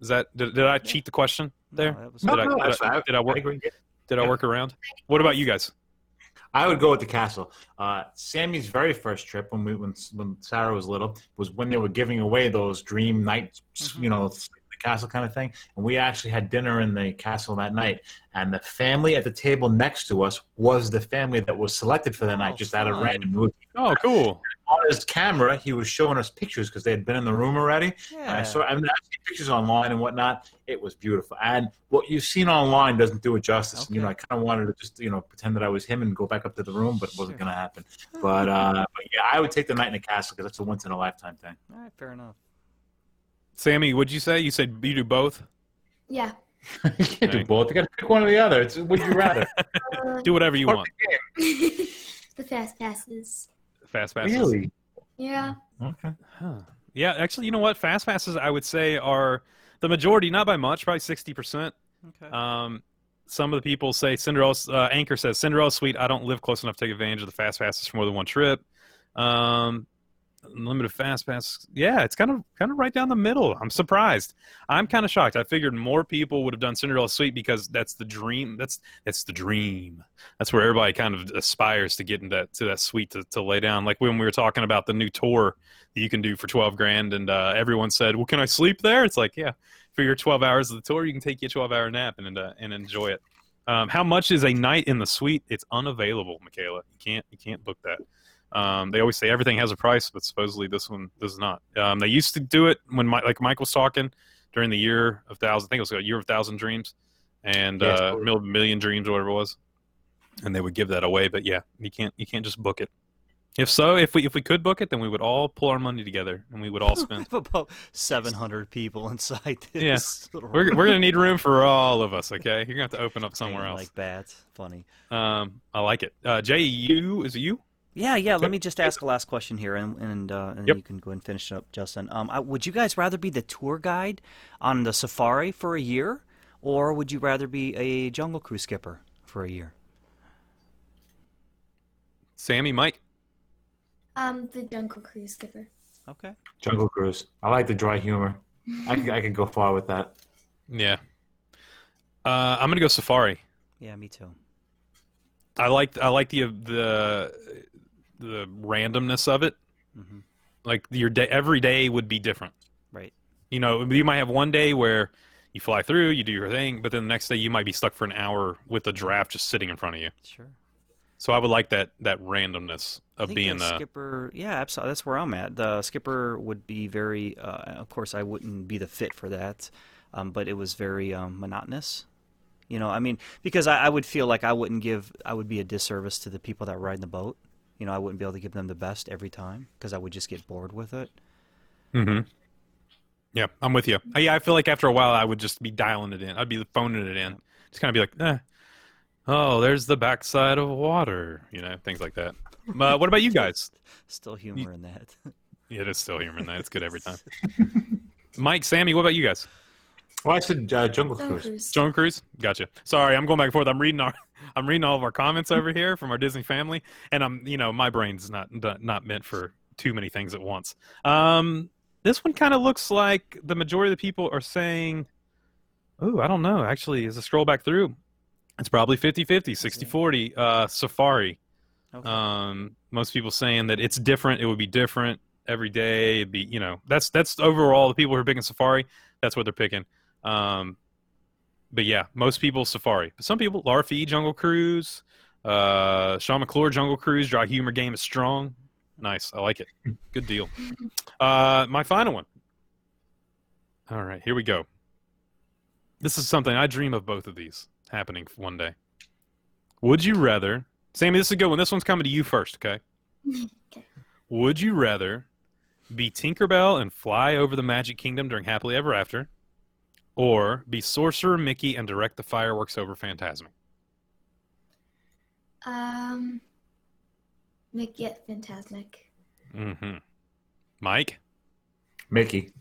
Is that did, did I cheat the question there? No, that was- Did I- no, did that's I- did I work- agree. Did I work around? What about you guys? I would go with the castle. Uh, Sammy's very first trip when we when when Sarah was little was when they were giving away those dream nights, mm-hmm. you know, the castle kind of thing. And we actually had dinner in the castle that night. And the family at the table next to us was the family that was selected for the night, Oh, just out of random. movie. Oh, cool. On his camera, he was showing us pictures because they had been in the room already. And I Yeah. saw, I mean, I've seen pictures online and whatnot. It was beautiful. And what you've seen online doesn't do it justice. And, you know, I kind of wanted to just, you know, pretend that I was him and go back up to the room, but it wasn't Sure. going to happen. But, uh, but yeah, I would take the night in the castle because that's a once in a lifetime thing. All right, fair enough. Sammy, what'd you say? You said you do both? Yeah. you can't do both. You got to pick one or the other. It's would you rather? Uh, Do whatever you want. the fast passes. Fast passes. really? Yeah. Okay. Huh. Yeah, actually, you know what? Fast passes, I would say, are the majority, not by much, probably sixty percent. Okay. Um, some of the people say Cinderella. Uh, Anchor says Cinderella Suite. I don't live close enough to take advantage of the fast passes for more than one trip. Um, unlimited fast pass. Yeah, it's kind of kind of right down the middle. I'm surprised. I'm kind of shocked. I figured more people would have done Cinderella Suite because that's the dream. That's that's the dream. That's where everybody kind of aspires to get into that to that suite to, to lay down. Like when we were talking about the new tour that you can do for 12 grand, and uh, everyone said, "Well, can I sleep there?" It's like, yeah, for your 12 hours of the tour, you can take your 12 hour nap and uh, and enjoy it. Um, how much is a night in the suite? It's unavailable, Michaela. You can't you can't book that. Um, they always say everything has a price, but supposedly this one does not. Um, they used to do it when, my, like Mike was talking during the year of thousand. I think it was a year of thousand dreams, and Yeah, uh, mil- million dreams, or whatever it was. And they would give that away, but yeah, you can't you can't just book it. If so, if we if we could book it, then we would all pull our money together and we would all spend. about 700 people inside this Yeah. little we're we're gonna need room for all of us. Okay, you're gonna have to open up somewhere else. Like that. Funny. Um, I like it. Uh, Jay, you is it you? Yeah, yeah. Let me just ask a last question here, and and, uh, and Yep. you can go and finish it up, Justin. Um, I, would you guys rather be the tour guide on the safari for a year, or would you rather be a jungle cruise skipper for a year? Sammy, Mike. Um, the Jungle Cruise skipper. Okay. Jungle Cruise. I like the dry humor. I could, I could go far with that. Yeah. Uh, I'm gonna go Safari. Yeah, me too. I like I like the the the randomness of it. hmm Like your day, every day would be different. Right. You know, you might have one day where you fly through, you do your thing, but then the next day you might be stuck for an hour with a giraffe just sitting in front of you. Sure. So I would like that that randomness of being the uh, skipper. Yeah, absolutely. That's where I'm at. The skipper would be very. Uh, of course, I wouldn't be the fit for that, um, but it was very um, monotonous. You know, I mean, because I, I would feel like I wouldn't give. I would be a disservice to the people that ride the boat. You know, I wouldn't be able to give them the best every time because I would just get bored with it. Mm-hmm. Yeah, I'm with you. Yeah, I feel like after a while I would just be dialing it in. I'd be phoning it in. Just kind of be like, eh, oh, there's the backside of water, you know, things like that. Uh, what about you guys? Still humor in that. Yeah, it is still humor in that. It's good every time. Mike, Sammy, what about you guys? Well, I said uh, Jungle Jungle Cruise. Cruise. Joan Cruise? Gotcha. Sorry, I'm going back and forth. I'm reading our, I'm reading all of our comments over here from our Disney family, and I'm, you know, my brain's not not meant for too many things at once. Um, this one kind of looks like the majority of the people are saying, "Oh, I don't know." Actually, as I scroll back through, it's probably 50-50, 60-40. Uh, Safari. Okay. Um, most people saying that it's different. It would be different every day. It'd be, you know, that's that's overall the people who are picking Safari. That's what they're picking. Um, but yeah, most people Safari. But some people Larfy Jungle Cruise, uh, Sean McClure Jungle Cruise. Dry humor game is strong. Nice, I like it. Good deal. Uh, my final one. All right, here we go. This is something I dream of both of these happening one day. Would you rather, Sammy? This is a good one. This one's coming to you first, okay? Okay. Would you rather be Tinkerbell and fly over the Magic Kingdom during Happily Ever After, or be Sorcerer Mickey and direct the fireworks over Fantasmic? Um, make it fantastic. Mm-hmm. Mike, Mickey.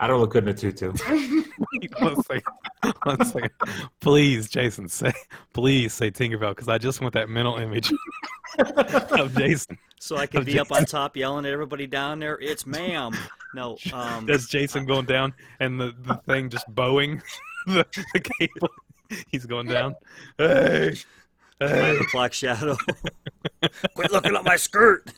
I don't look good in a tutu. one second. One second. Please, Jason, say please say Tinkerbell because I just want that mental image of Jason. So I could be up on top yelling at everybody down there. It's ma'am. No. Um, That's Jason going down and the, the thing just bowing the, the cable. He's going down. Hey, hey. the Black Shadow. Quit looking at my skirt.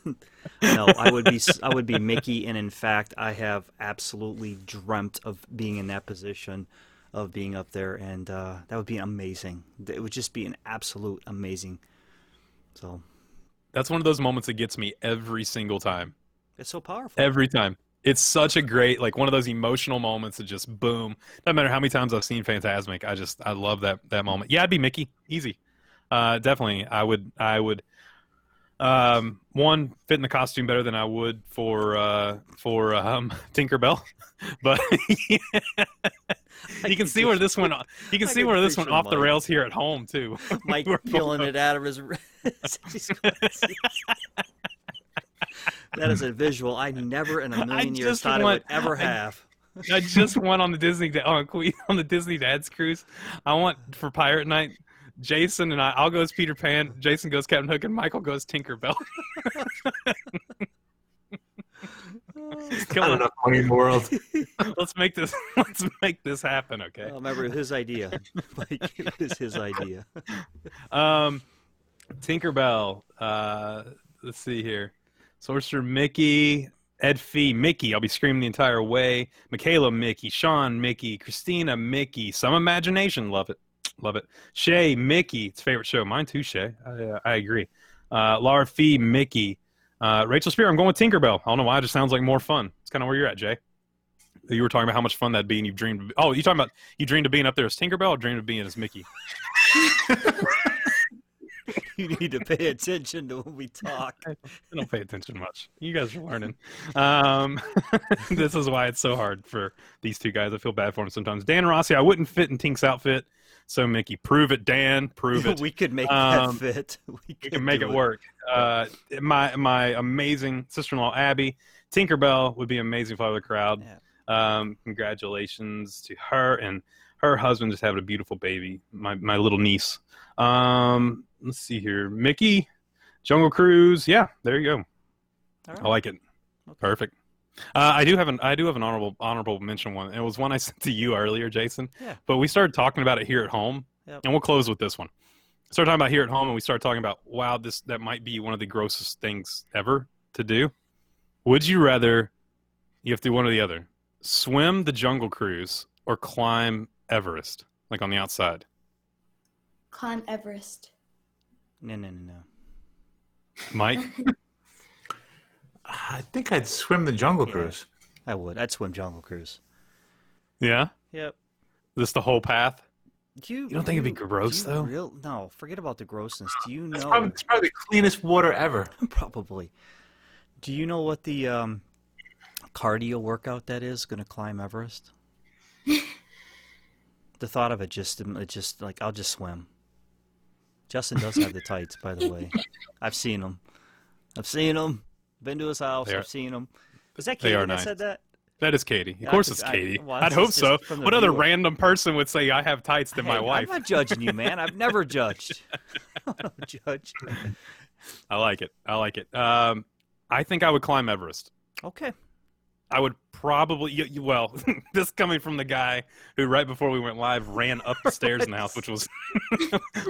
no, I would be I would be Mickey, and in fact, I have absolutely dreamt of being in that position, of being up there, and uh, that would be amazing. It would just be an absolute amazing. So That's one of those moments that gets me every single time. it's so powerful. Every time. It's such a great, like one of those emotional moments that just boom. Doesn't matter how many times I've seen Fantasmic. I just, I love that, that moment. Yeah, I'd be Mickey. Easy. Uh, definitely. I would, I would, um, one, fit in the costume better than I would for, uh, for, um, Tinkerbell. but you can see where this one you can I see where this picture off the rails here at home too. Mike peeling it out of his. That is a visual I never in a million years thought want- I would ever have. I just went on the Disney on Queen on the Disney Dad's cruise. I want for Pirate Night. Jason and I, I'll go as Peter Pan. Jason goes Captain Hook, and Michael goes Tinkerbell. Not enough money in the world. let's make this. Let's make this happen, okay? Well, remember, his idea. Like, it was his idea. Um, Tinkerbell. Uh, let's see here. Sorcerer Mickey, Ed Fee, Mickey. I'll be screaming the entire way. Michaela, Mickey, Sean, Mickey, Christina, Mickey. Some imagination. Love it. Love it. Shay, Mickey. It's favorite show. Mine too, Shay. I, uh, I agree. Uh, Laura Fee, Mickey. Uh, Rachel Spear. I'm going with Tinkerbell. I don't know why. It just sounds like more fun. It's kind of where you're at, Jay. You were talking about how much fun that'd be, and you've dreamed. Of, oh, you talking about you dreamed of being up there as Tinkerbell, or dreamed of being as Mickey? You need to pay attention to when we talk. I don't pay attention much. You guys are learning. Um, this is why it's so hard for these two guys. I feel bad for them sometimes. Dan Rossi, I wouldn't fit in Tink's outfit. So Mickey, prove it, Dan. Prove it. we could make Um, that fit. We, we could can make do it work. Uh, my my amazing sister-in-law Abby Tinkerbell would be amazing for the crowd. Um, congratulations to her and her husband just having a beautiful baby. My my little niece. Um, let's see here, Mickey, Jungle Cruise. Yeah, there you go. I like it. Perfect. Uh, I do have an I do have an honorable honorable mention one. It was one I sent to you earlier, Jason. Yeah. But we started talking about it here at home, Yep. and we'll close with this one. Start talking about here at home, and we started talking about wow, this that might be one of the grossest things ever to do. Would you rather? You have to do one or the other: swim the Jungle Cruise or climb Everest, like on the outside. Climb Everest. No, no, no, no. Mike, I think I'd swim the Jungle Yeah. Cruise. I would. I'd swim Jungle Cruise. yeah, Yep. this the whole path. Do you, You don't think it'd be gross, do you though? Real, no, forget about the grossness. Do you It's know? probably, it's probably the cleanest water ever. Probably. Do you know what the um, cardio workout that is going to climb Everest? the thought of it just, it just like I'll just swim. Justin does have the tights, by the way. I've seen them. I've seen them. Been to his house. They are- I've seen him. Was that Katie that nice. said that? That is Katie. Of Yeah, course, it's just- I- Katie. well, I'd hope so. What other viewer. random person would say I have tights than my wife? I'm not judging you, man. I've never judged. I don't judge. I like it. I like it. Um, I think I would climb Everest. Okay. I would probably. You, you- well, this coming from the guy who right before we went live ran up the stairs in the house, which was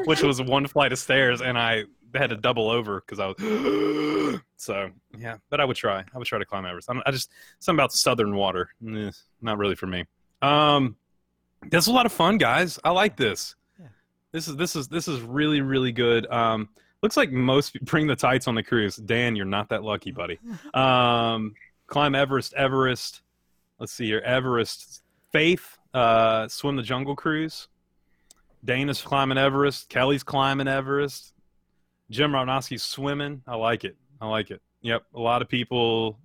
which was one flight of stairs, and I had to double over because I was. so yeah, but I would try. I would try to climb Everest. I'm, I just something about southern water, eh, not really for me. Um, this is a lot of fun, guys. I like this. Yeah. This is this is this is really really good. Um, looks like most bring the tights on the cruise. Dan, you're not that lucky, buddy. Um, climb Everest, Everest. Let's see here, Everest. Faith, uh, swim the Jungle Cruise. Dana's climbing Everest. Kelly's climbing Everest. Jim Rodnowski's swimming. I like it. I like it. Yep, a lot of people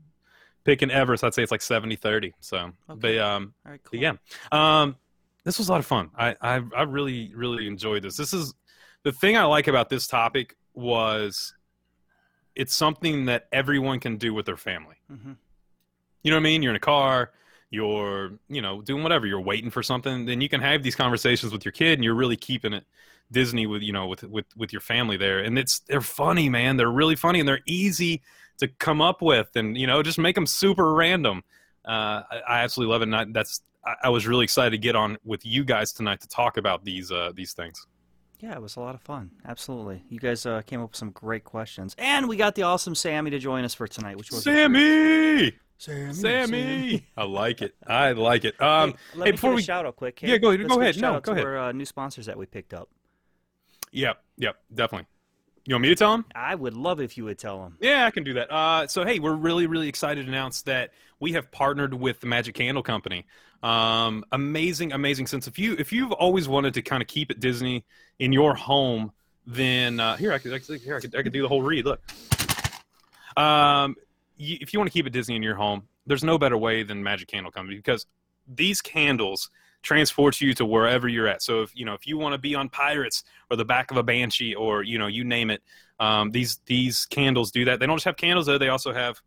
picking Everest. I'd say it's like 70-30. So, but um, All right, cool. yeah, um, this was a lot of fun. I, I I really really enjoyed this. This is the thing I like about this topic was it's something that everyone can do with their family. Mhm. You know what I mean? You're in a car, you're you know doing whatever, you're waiting for something, then you can have these conversations with your kid, and you're really keeping it Disney with you know with with with your family there, and it's they're funny, man. They're really funny, and they're easy to come up with, and you know just make them super random. Uh, I, I absolutely love it. And I, that's I, I was really excited to get on with you guys tonight to talk about these uh, these things. Yeah, it was a lot of fun. Absolutely. You guys uh, came up with some great questions. And we got the awesome Sammy to join us for tonight, which was Sammy, Sammy. Sammy, I like it. I like it. Um, hey, let hey, me before give we a shout out quick. Yeah, go ahead- Let's go ahead. shout No, out go to ahead. Our uh, new sponsors that we picked up. Yep, yep, definitely. You want me to tell them? I would love if you would tell them. Yeah, I can do that. Uh, so hey, we're really, really excited to announce that we have partnered with the Magic Candle Company. Um, amazing, amazing. Since if you if you've always wanted to kind of keep it Disney in your home, then uh, here I could actually here I could I could do the whole read. Look, um, you, if you want to keep it Disney in your home, there's no better way than Magic Candle Company because these candles transport you to wherever you're at. So if you know if you want to be on Pirates or the back of a Banshee or you know you name it, um, these these candles do that. They don't just have candles though; they also have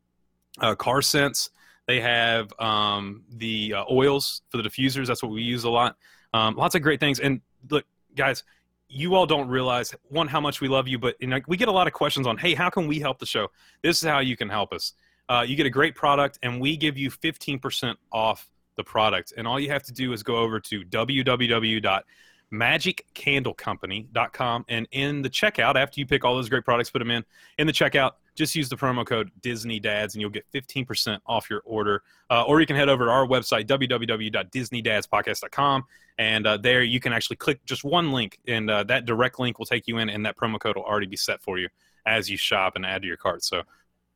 uh, car scents. They have um, the uh, oils for the diffusers. That's what we use a lot. Um, lots of great things. And look, guys, you all don't realize one how much we love you, but you know, we get a lot of questions on, hey, how can we help the show? This is how you can help us. Uh, you get a great product, and we give you 15% off the product. And all you have to do is go over to www.magiccandlecompany.com. And in the checkout, after you pick all those great products, put them in, in the checkout, just use the promo code Disney Dads and you'll get 15% off your order. Uh, or you can head over to our website, www.disneydadspodcast.com. And uh, there you can actually click just one link, and uh, that direct link will take you in, and that promo code will already be set for you as you shop and add to your cart. So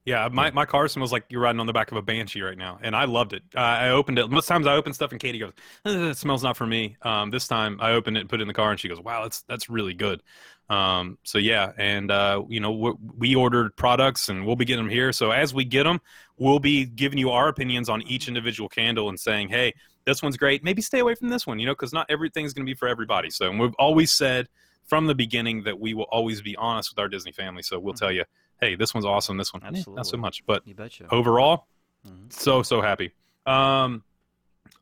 yeah, my, my car smells like you're riding on the back of a banshee right now, and I loved it. Uh, I opened it. Most times I open stuff, and Katie goes, "It smells not for me." Um, this time I opened it and put it in the car, and she goes, "Wow, that's that's really good." Um, so yeah, and uh, you know we we ordered products, and we'll be getting them here. So as we get them, we'll be giving you our opinions on each individual candle and saying, "Hey, this one's great. Maybe stay away from this one," you know, because not everything's going to be for everybody. So we've always said from the beginning that we will always be honest with our Disney family. So we'll tell you hey, this one's awesome. This one, eh, not so much. But You betcha. overall, Mhm. so so happy. Um,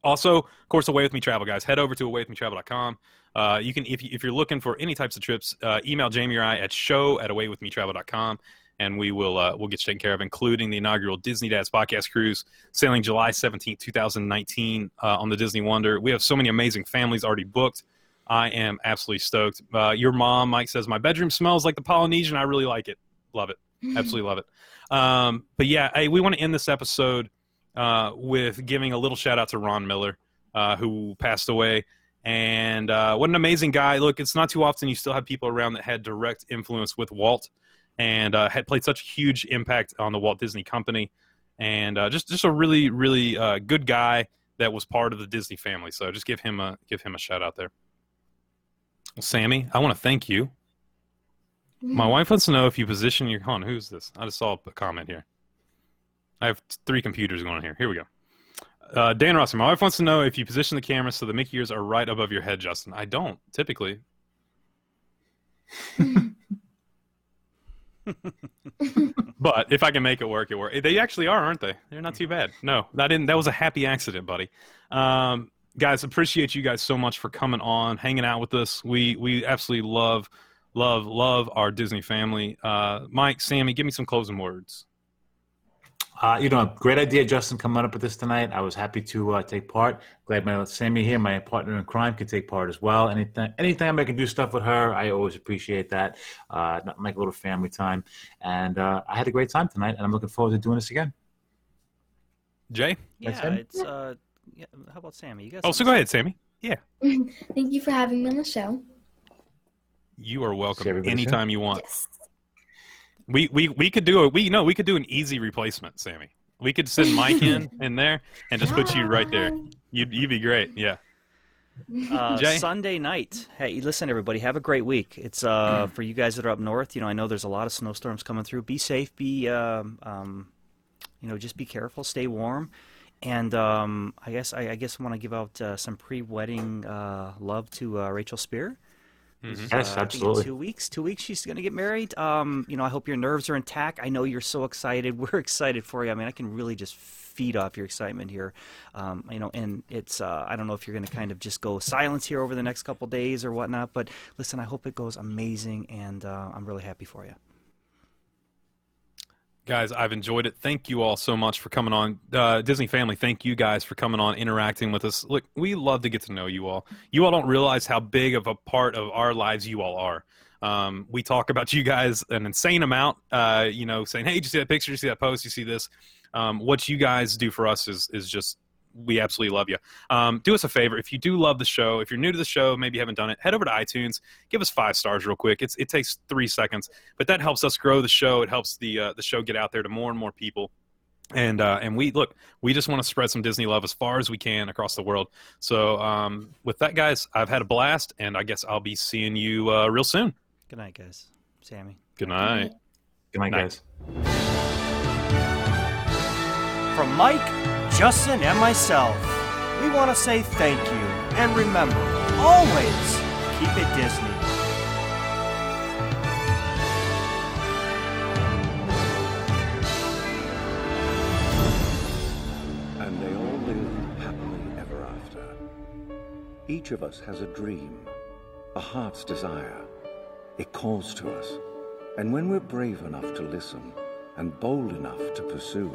also, of course, Away with Me Travel, guys. Head over to awaywithmetravel.com. Uh, you can, if, you, if you're looking for any types of trips, uh, email Jamie or I at show at awaywithmetravel.com, and we will uh, we'll get you taken care of, including the inaugural Disney Dads podcast cruise sailing July 17th, 2019 uh, on the Disney Wonder. We have so many amazing families already booked. I am absolutely stoked. Uh, your mom, Mike, says my bedroom smells like the Polynesian. I really like it. Love it. Absolutely love it. Um, but yeah, hey, we want to end this episode uh, with giving a little shout out to Ron Miller, uh, who passed away. And uh, what an amazing guy. Look, it's not too often you still have people around that had direct influence with Walt and uh, had played such a huge impact on the Walt Disney Company. And uh, just just a really really uh, good guy that was part of the Disney family. So just give him a give him a shout out there. Well, Sammy, I want to thank you. My wife wants to know if you position your. Hold on, who's this? I just saw a comment here. I have three computers going here. Here we go. Uh, Dan Rosser, my wife wants to know if you position the camera so the Mickey ears are right above your head, Justin. I don't typically. but if I can make it work, it work. They actually are, aren't they? They're not too bad. No, that didn't. That was a happy accident, buddy. Um, guys, appreciate you guys so much for coming on, hanging out with us. We we absolutely love, love, love our Disney family. Uh, Mike, Sammy, give me some closing words. Uh, you know, great idea, Justin, coming up with this tonight. I was happy to uh, take part. Glad my Sammy here, my partner in crime, could take part as well. Anything, anytime I can do stuff with her, I always appreciate that. Uh, not make a little family time, and uh, I had a great time tonight, and I'm looking forward to doing this again. Jay. Yeah, it's. Uh, yeah, how about Sammy? You guys? Oh, so go ahead, Sammy. Yeah, Thank you for having me on the show. You are welcome everybody anytime you want. Yes. We we we could do a we no we could do an easy replacement, Sammy. We could send Mike in in there and just put you right there. You'd you'd be great. Yeah. Uh, Sunday night. Hey, listen, everybody, have a great week. It's uh, for you guys that are up north. You know, I know there's a lot of snowstorms coming through. Be safe. Be, um, um, you know, just be careful. Stay warm. And um, I guess I, I guess I want to give out uh, some pre-wedding uh, love to uh, Rachel Spear. Mhm. Yes, Uh, I think in absolutely. two weeks. Two weeks, she's going to get married. Um, you know, I hope your nerves are intact. I know you're so excited. We're excited for you. I mean, I can really just feed off your excitement here. Um, you know, and it's. Uh, I don't know if you're going to kind of just go silence here over the next couple days or whatnot. But listen, I hope it goes amazing, and uh, I'm really happy for you. Guys, I've enjoyed it. Thank you all so much for coming on. Uh, Disney family, thank you guys for coming on, interacting with us. Look, we love to get to know you all. You all don't realize how big of a part of our lives you all are. Um, we talk about you guys an insane amount. Uh, you know, saying, "Hey, did you see that picture? Did you see that post? You see this?" Um, what you guys do for us is is just we absolutely love you. Um, do us a favor if you do love the show. If you're new to the show, maybe you haven't done it, head over to iTunes, give us five stars real quick. It's it takes three seconds, but that helps us grow the show. It helps the uh, the show get out there to more and more people. And uh, and we look, we just want to spread some Disney love as far as we can across the world. So um, with that, guys, I've had a blast, and I guess I'll be seeing you uh, real soon. Good night, guys. Sammy. Good night. Good night, Night. guys. From Mike, Justin and myself, we want to say thank you and remember always keep it Disney. And they all live happily ever after. Each of us has a dream, a heart's desire. It calls to us. And when we're brave enough to listen and bold enough to pursue,